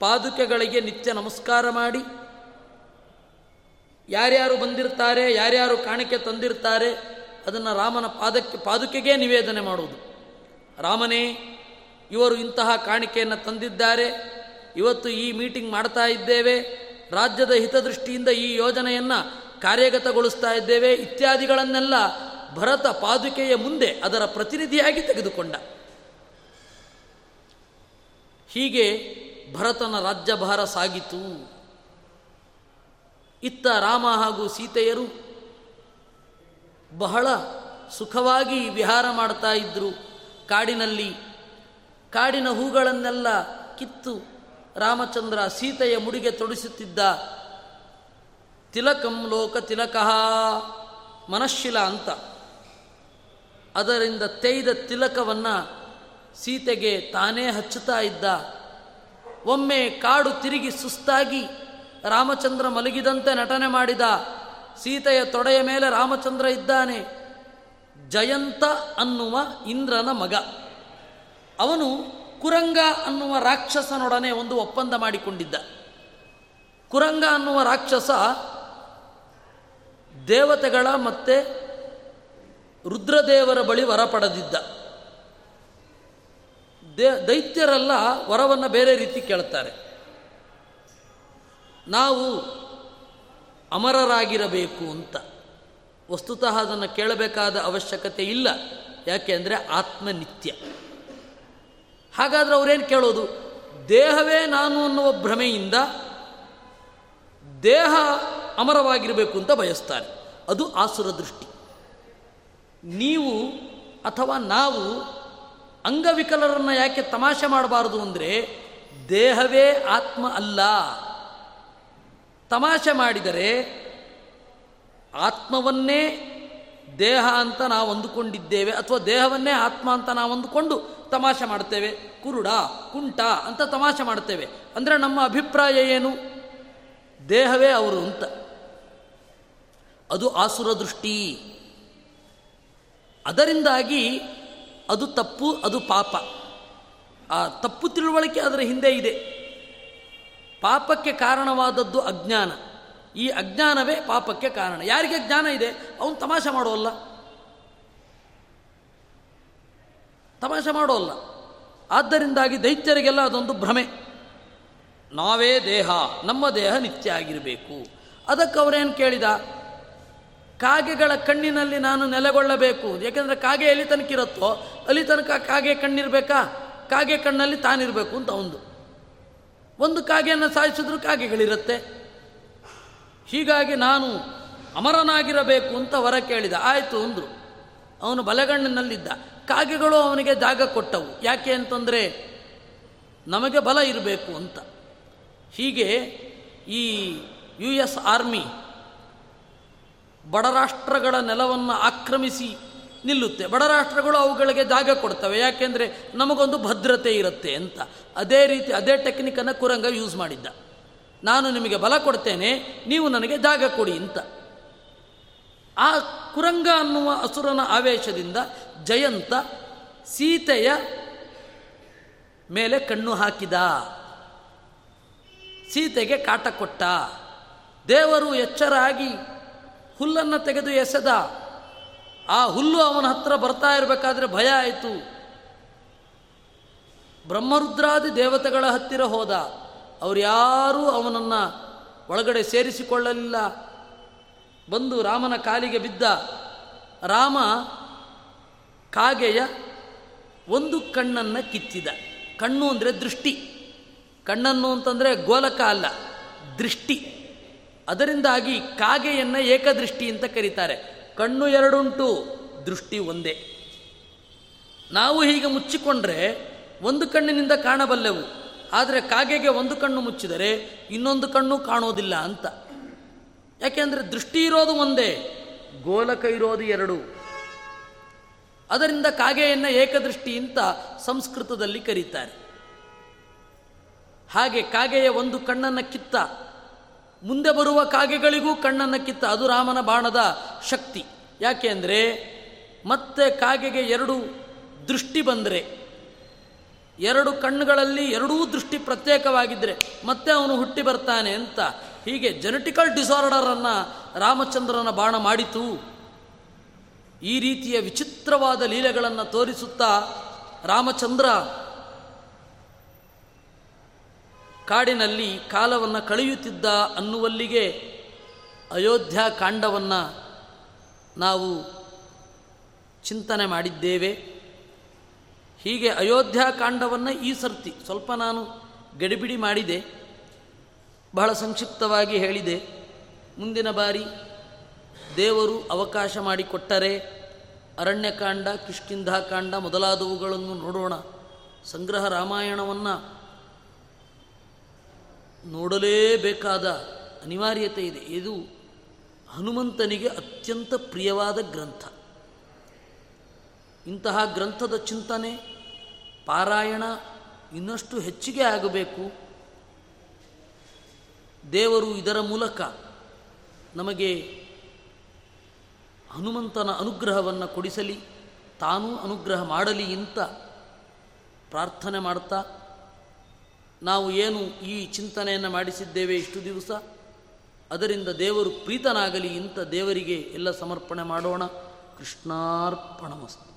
ಪಾದುಕೆಗಳಿಗೆ ನಿತ್ಯ ನಮಸ್ಕಾರ ಮಾಡಿ, ಯಾರ್ಯಾರು ಬಂದಿರ್ತಾರೆ, ಯಾರ್ಯಾರು ಕಾಣಿಕೆ ತಂದಿರ್ತಾರೆ, ಅದನ್ನು ರಾಮನ ಪಾದಕ್ಕೆ, ಪಾದುಕೆಗೇ ನಿವೇದನೆ ಮಾಡುವುದು ರಾಮನೇ, ಇವರು ಇಂತಹ ಕಾಣಿಕೆಯನ್ನು ತಂದಿದ್ದಾರೆ, ಇವತ್ತು ಈ ಮೀಟಿಂಗ್ ಮಾಡ್ತಾ ಇದ್ದೇವೆ, ರಾಜ್ಯದ ಹಿತದೃಷ್ಟಿಯಿಂದ ಈ ಯೋಜನೆಯನ್ನು ಕಾರ್ಯಗತಗೊಳಿಸ್ತಾ ಇದ್ದೇವೆ ಇತ್ಯಾದಿಗಳನ್ನೆಲ್ಲ ಭರತ ಪಾದುಕೆಯ ಮುಂದೆ ಅದರ ಪ್ರತಿನಿಧಿಯಾಗಿ ತೆಗೆದುಕೊಂಡ. ಹೀಗೆ ಭರತನ ರಾಜ್ಯಭಾರ ಸಾಗಿತು. ಇತ್ತ ರಾಮ ಹಾಗೂ ಸೀತೆಯರು ಬಹಳ ಸುಖವಾಗಿ ವಿಹಾರ ಮಾಡ್ತಾ ಇದ್ರು. ಕಾಡಿನಲ್ಲಿ ಕಾಡಿನ ಹೂಗಳನ್ನೆಲ್ಲ ಕಿತ್ತು ರಾಮಚಂದ್ರ ಸೀತೆಯ ಮುಡಿಗೆ ತೊಡಿಸುತ್ತಿದ್ದ ತಿಲಕಂ ಲೋಕ ತಿಲಕಃ ಮನಶಿಲ ಅಂತ. ಅದರಿಂದ ತೇಯ್ದ ತಿಲಕವನ್ನು ಸೀತೆಗೆ ತಾನೇ ಹಚ್ಚುತ್ತಾ ಇದ್ದ. ಒಮ್ಮೆ ಕಾಡು ತಿರುಗಿ ಸುಸ್ತಾಗಿ ರಾಮಚಂದ್ರ ಮಲಗಿದಂತೆ ನಟನೆ ಮಾಡಿದ. ಸೀತೆಯ ತೊಡೆಯ ಮೇಲೆ ರಾಮಚಂದ್ರ ಇದ್ದಾನೆ. ಜಯಂತ ಅನ್ನುವ ಇಂದ್ರನ ಮಗ. ಅವನು ಕುರಂಗ ಅನ್ನುವ ರಾಕ್ಷಸನೊಡನೆ ಒಂದು ಒಪ್ಪಂದ ಮಾಡಿಕೊಂಡಿದ್ದ. ಕುರಂಗ ಅನ್ನುವ ರಾಕ್ಷಸ ದೇವತೆಗಳ ಮತ್ತೆ ರುದ್ರದೇವರ ಬಳಿ ವರ ಪಡೆದಿದ್ದ ದೇ, ದೈತ್ಯರೆಲ್ಲ ವರವನ್ನು ಬೇರೆ ರೀತಿ ಕೇಳ್ತಾರೆ. ನಾವು ಅಮರರಾಗಿರಬೇಕು ಅಂತ. ವಸ್ತುತಃ ಅದನ್ನು ಕೇಳಬೇಕಾದ ಅವಶ್ಯಕತೆ ಇಲ್ಲ. ಯಾಕೆ ಅಂದರೆ ಆತ್ಮನಿತ್ಯ. ಹಾಗಾದರೆ ಅವರೇನು ಕೇಳೋದು? ದೇಹವೇ ನಾನು ಅನ್ನುವ ಭ್ರಮೆಯಿಂದ ದೇಹ ಅಮರವಾಗಿರಬೇಕು ಅಂತ ಬಯಸ್ತಾರೆ. ಅದು ಆಸುರ ದೃಷ್ಟಿ. ನೀವು ಅಥವಾ ನಾವು ಅಂಗವಿಕಲರನ್ನು ಯಾಕೆ ತಮಾಷೆ ಮಾಡಬಾರದು ಅಂದರೆ ದೇಹವೇ ಆತ್ಮ ಅಲ್ಲ. ತಮಾಷೆ ಮಾಡಿದರೆ ಆತ್ಮವನ್ನೇ ದೇಹ ಅಂತ ನಾವು ಅಂದುಕೊಂಡಿದ್ದೇವೆ ಅಥವಾ ದೇಹವನ್ನೇ ಆತ್ಮ ಅಂತ ನಾವು ಅಂದುಕೊಂಡು ತಮಾಷೆ ಮಾಡ್ತೇವೆ ಕುರುಡ, ಕುಂಟ ಅಂತ ತಮಾಷೆ ಮಾಡ್ತೇವೆ ಅಂದರೆ ನಮ್ಮ ಅಭಿಪ್ರಾಯ ಏನು? ದೇಹವೇ ಅವರು ಅಂತ. ಅದು ಆಸುರ ದೃಷ್ಟಿ. ಅದರಿಂದಾಗಿ ಅದು ತಪ್ಪು, ಅದು ಪಾಪ. ಆ ತಪ್ಪು ತಿಳುವಳಿಕೆ ಅದರ ಹಿಂದೆ ಇದೆ. ಪಾಪಕ್ಕೆ ಕಾರಣವಾದದ್ದು ಅಜ್ಞಾನ. ಈ ಅಜ್ಞಾನವೇ ಪಾಪಕ್ಕೆ ಕಾರಣ. ಯಾರಿಗೆ ಜ್ಞಾನ ಇದೆ? ಅವನು ತಮಾಷೆ ಮಾಡೋಲ್ಲ ತಮಾಷೆ ಮಾಡೋಲ್ಲ ಆದ್ದರಿಂದಾಗಿ ದೈತ್ಯರಿಗೆಲ್ಲ ಅದೊಂದು ಭ್ರಮೆ. ನಾವೇ ದೇಹ, ನಮ್ಮ ದೇಹ ನಿತ್ಯ ಆಗಿರಬೇಕು. ಅದಕ್ಕೆ ಅವರೇನು ಕೇಳಿದ? ಕಾಗೆಗಳ ಕಣ್ಣಿನಲ್ಲಿ ನಾನು ನೆಲೆಗೊಳ್ಳಬೇಕು. ಯಾಕೆಂದರೆ ಕಾಗೆ ಎಲ್ಲಿ ತನಕ ಇರುತ್ತೋ, ಅಲ್ಲಿ ತನಕ ಕಾಗೆ ಕಣ್ಣಿರಬೇಕಾ? ಕಾಗೆ ಕಣ್ಣಲ್ಲಿ ತಾನಿರಬೇಕು ಅಂತ ಒಂದು. ಒಂದು ಕಾಗೆಯನ್ನು ಸಾಯಿಸಿದ್ರು ಕಾಗೆಗಳಿರುತ್ತೆ. ಹೀಗಾಗಿ ನಾನು ಅಮರನಾಗಿರಬೇಕು ಅಂತ ವರ ಕೇಳಿದ. ಆಯಿತು ಅಂದರು. ಅವನು ಬಲಗಣ್ಣಿನಲ್ಲಿದ್ದ. ಕಾಗೆಗಳು ಅವನಿಗೆ ಜಾಗ ಕೊಟ್ಟವು. ಯಾಕೆ ಅಂತಂದರೆ, ನಮಗೆ ಬಲ ಇರಬೇಕು ಅಂತ. ಹೀಗೆ ಈ ಯು ಎಸ್ ಆರ್ಮಿ ಬಡರಾಷ್ಟ್ರಗಳ ನೆಲವನ್ನು ಆಕ್ರಮಿಸಿ ನಿಲ್ಲುತ್ತೆ. ಬಡರಾಷ್ಟ್ರಗಳು ಅವುಗಳಿಗೆ ಜಾಗ ಕೊಡ್ತವೆ. ಯಾಕೆಂದರೆ ನಮಗೊಂದು ಭದ್ರತೆ ಇರುತ್ತೆ ಅಂತ. ಅದೇ ರೀತಿ, ಅದೇ ಟೆಕ್ನಿಕನ್ನು ಕುರಂಗ ಯೂಸ್ ಮಾಡಿದ್ದ. ನಾನು ನಿಮಗೆ ಬಲ ಕೊಡ್ತೇನೆ, ನೀವು ನನಗೆ ಜಾಗ ಕೊಡಿ ಅಂತ. ಆ ಕುರಂಗ ಅನ್ನುವ ಅಸುರನ ಆವೇಶದಿಂದ ಜಯಂತ ಸೀತೆಯ ಮೇಲೆ ಕಣ್ಣು ಹಾಕಿದ. ಸೀತೆಗೆ ಕಾಟ ಕೊಟ್ಟ. ದೇವರು ಎಚ್ಚರಾಗಿ ಹುಲ್ಲನ್ನು ತೆಗೆದು ಎಸೆದ. ಆ ಹುಲ್ಲು ಅವನ ಹತ್ರ ಬರ್ತಾ ಇರಬೇಕಾದ್ರೆ ಭಯ ಆಯಿತು. ಬ್ರಹ್ಮರುದ್ರಾದಿ ದೇವತೆಗಳ ಹತ್ತಿರ ಹೋದ. ಅವರು ಯಾರೂ ಅವನನ್ನು ಒಳಗಡೆ ಸೇರಿಸಿಕೊಳ್ಳಲಿಲ್ಲ. ಬಂದು ರಾಮನ ಕಾಲಿಗೆ ಬಿದ್ದ. ರಾಮ ಕಾಗೆಯ ಒಂದು ಕಣ್ಣನ್ನು ಕಿತ್ತಿದ. ಕಣ್ಣು ಅಂದರೆ ದೃಷ್ಟಿ. ಕಣ್ಣನ್ನು ಅಂತಂದರೆ ಗೋಲಕ ಅಲ್ಲ, ದೃಷ್ಟಿ. ಅದರಿಂದಾಗಿ ಕಾಗೆಯನ್ನು ಏಕದೃಷ್ಟಿ ಅಂತ ಕರೀತಾರೆ. ಕಣ್ಣು ಎರಡುಂಟು, ದೃಷ್ಟಿ ಒಂದೇ. ನಾವು ಹೀಗೆ ಮುಚ್ಚಿಕೊಂಡ್ರೆ ಒಂದು ಕಣ್ಣಿನಿಂದ ಕಾಣಬಲ್ಲೆವು. ಆದರೆ ಕಾಗೆಗೆ ಒಂದು ಕಣ್ಣು ಮುಚ್ಚಿದರೆ ಇನ್ನೊಂದು ಕಣ್ಣು ಕಾಣೋದಿಲ್ಲ ಅಂತ. ಯಾಕೆಂದರೆ ದೃಷ್ಟಿ ಇರೋದು ಒಂದೇ, ಗೋಲಕ ಇರೋದು ಎರಡು. ಅದರಿಂದ ಕಾಗೆಯನ್ನು ಏಕದೃಷ್ಟಿ ಅಂತ ಸಂಸ್ಕೃತದಲ್ಲಿ ಕರೀತಾರೆ. ಹಾಗೆ ಕಾಗೆಯ ಒಂದು ಕಣ್ಣನ್ನು ಕಿತ್ತ, ಮುಂದೆ ಬರುವ ಕಾಗೆಗಳಿಗೂ ಕಣ್ಣನ್ನು ಕಿತ್ತ ಅದು ರಾಮನ ಬಾಣದ ಶಕ್ತಿ. ಯಾಕೆ ಅಂದರೆ, ಮತ್ತೆ ಕಾಗೆಗೆ ಎರಡು ದೃಷ್ಟಿ ಬಂದರೆ, ಎರಡು ಕಣ್ಣುಗಳಲ್ಲಿ ಎರಡೂ ದೃಷ್ಟಿ ಪ್ರತ್ಯೇಕವಾಗಿದ್ದರೆ ಮತ್ತೆ ಅವನು ಹುಟ್ಟಿ ಬರ್ತಾನೆ ಅಂತ ಹೀಗೆ ಜೆನೆಟಿಕಲ್ ಡಿಸಾರ್ಡರನ್ನು ರಾಮಚಂದ್ರನ ಬಾಣ ಮಾಡಿತು. ಈ ರೀತಿಯ ವಿಚಿತ್ರವಾದ ಲೀಲೆಗಳನ್ನು ತೋರಿಸುತ್ತಾ ರಾಮಚಂದ್ರ ಕಾಡಿನಲ್ಲಿ ಕಾಲವನ್ನು ಕಳೆಯುತ್ತಿದ್ದ ಅನ್ನುವಲ್ಲಿಗೆ ಅಯೋಧ್ಯ ಕಾಂಡವನ್ನು ನಾವು ಚಿಂತನೆ ಮಾಡಿದ್ದೇವೆ. ಹೀಗೆ ಅಯೋಧ್ಯ ಕಾಂಡವನ್ನು ಈ ಸರ್ತಿ ಸ್ವಲ್ಪ ನಾನು ಗಡಿಬಿಡಿ ಮಾಡಿದೆ. ಬಹಳ ಸಂಕ್ಷಿಪ್ತವಾಗಿ ಹೇಳಿದೆ. ಮುಂದಿನ ಬಾರಿ ದೇವರು ಅವಕಾಶ ಮಾಡಿಕೊಟ್ಟರೆ ಅರಣ್ಯಕಾಂಡ, ಕಿಷ್ಕಿಂಧಾಕಾಂಡ ಮೊದಲಾದವುಗಳನ್ನು ನೋಡೋಣ. ಸಂಗ್ರಹ ರಾಮಾಯಣವನ್ನು ನೋಡಲೇಬೇಕಾದ ಅನಿವಾರ್ಯತೆ ಇದೆ. ಇದು ಹನುಮಂತನಿಗೆ ಅತ್ಯಂತ ಪ್ರಿಯವಾದ ಗ್ರಂಥ. ಇಂತಹ ಗ್ರಂಥದ ಚಿಂತನೆ, ಪಾರಾಯಣ ಇನ್ನಷ್ಟು ಹೆಚ್ಚಿಗೆ ಆಗಬೇಕು. ದೇವರು ಇದರ ಮೂಲಕ ನಮಗೆ ಹನುಮಂತನ ಅನುಗ್ರಹವನ್ನು ಕೊಡಿಸಲಿ, ತಾನೂ ಅನುಗ್ರಹ ಮಾಡಲಿ ಅಂತ ಪ್ರಾರ್ಥನೆ ಮಾಡ್ತಾ ನಾವು ಏನು ಈ ಚಿಂತನೆಯನ್ನು ಮಾಡಿಸಿದ್ದೇವೆ ಇಷ್ಟು ದಿವಸ? ಅದರಿಂದ ದೇವರು ಪ್ರೀತನಾಗಲಿ, ಇಂಥ ದೇವರಿಗೆ ಎಲ್ಲ ಸಮರ್ಪಣೆ ಮಾಡೋಣ. ಕೃಷ್ಣಾರ್ಪಣಮಸ್ತು.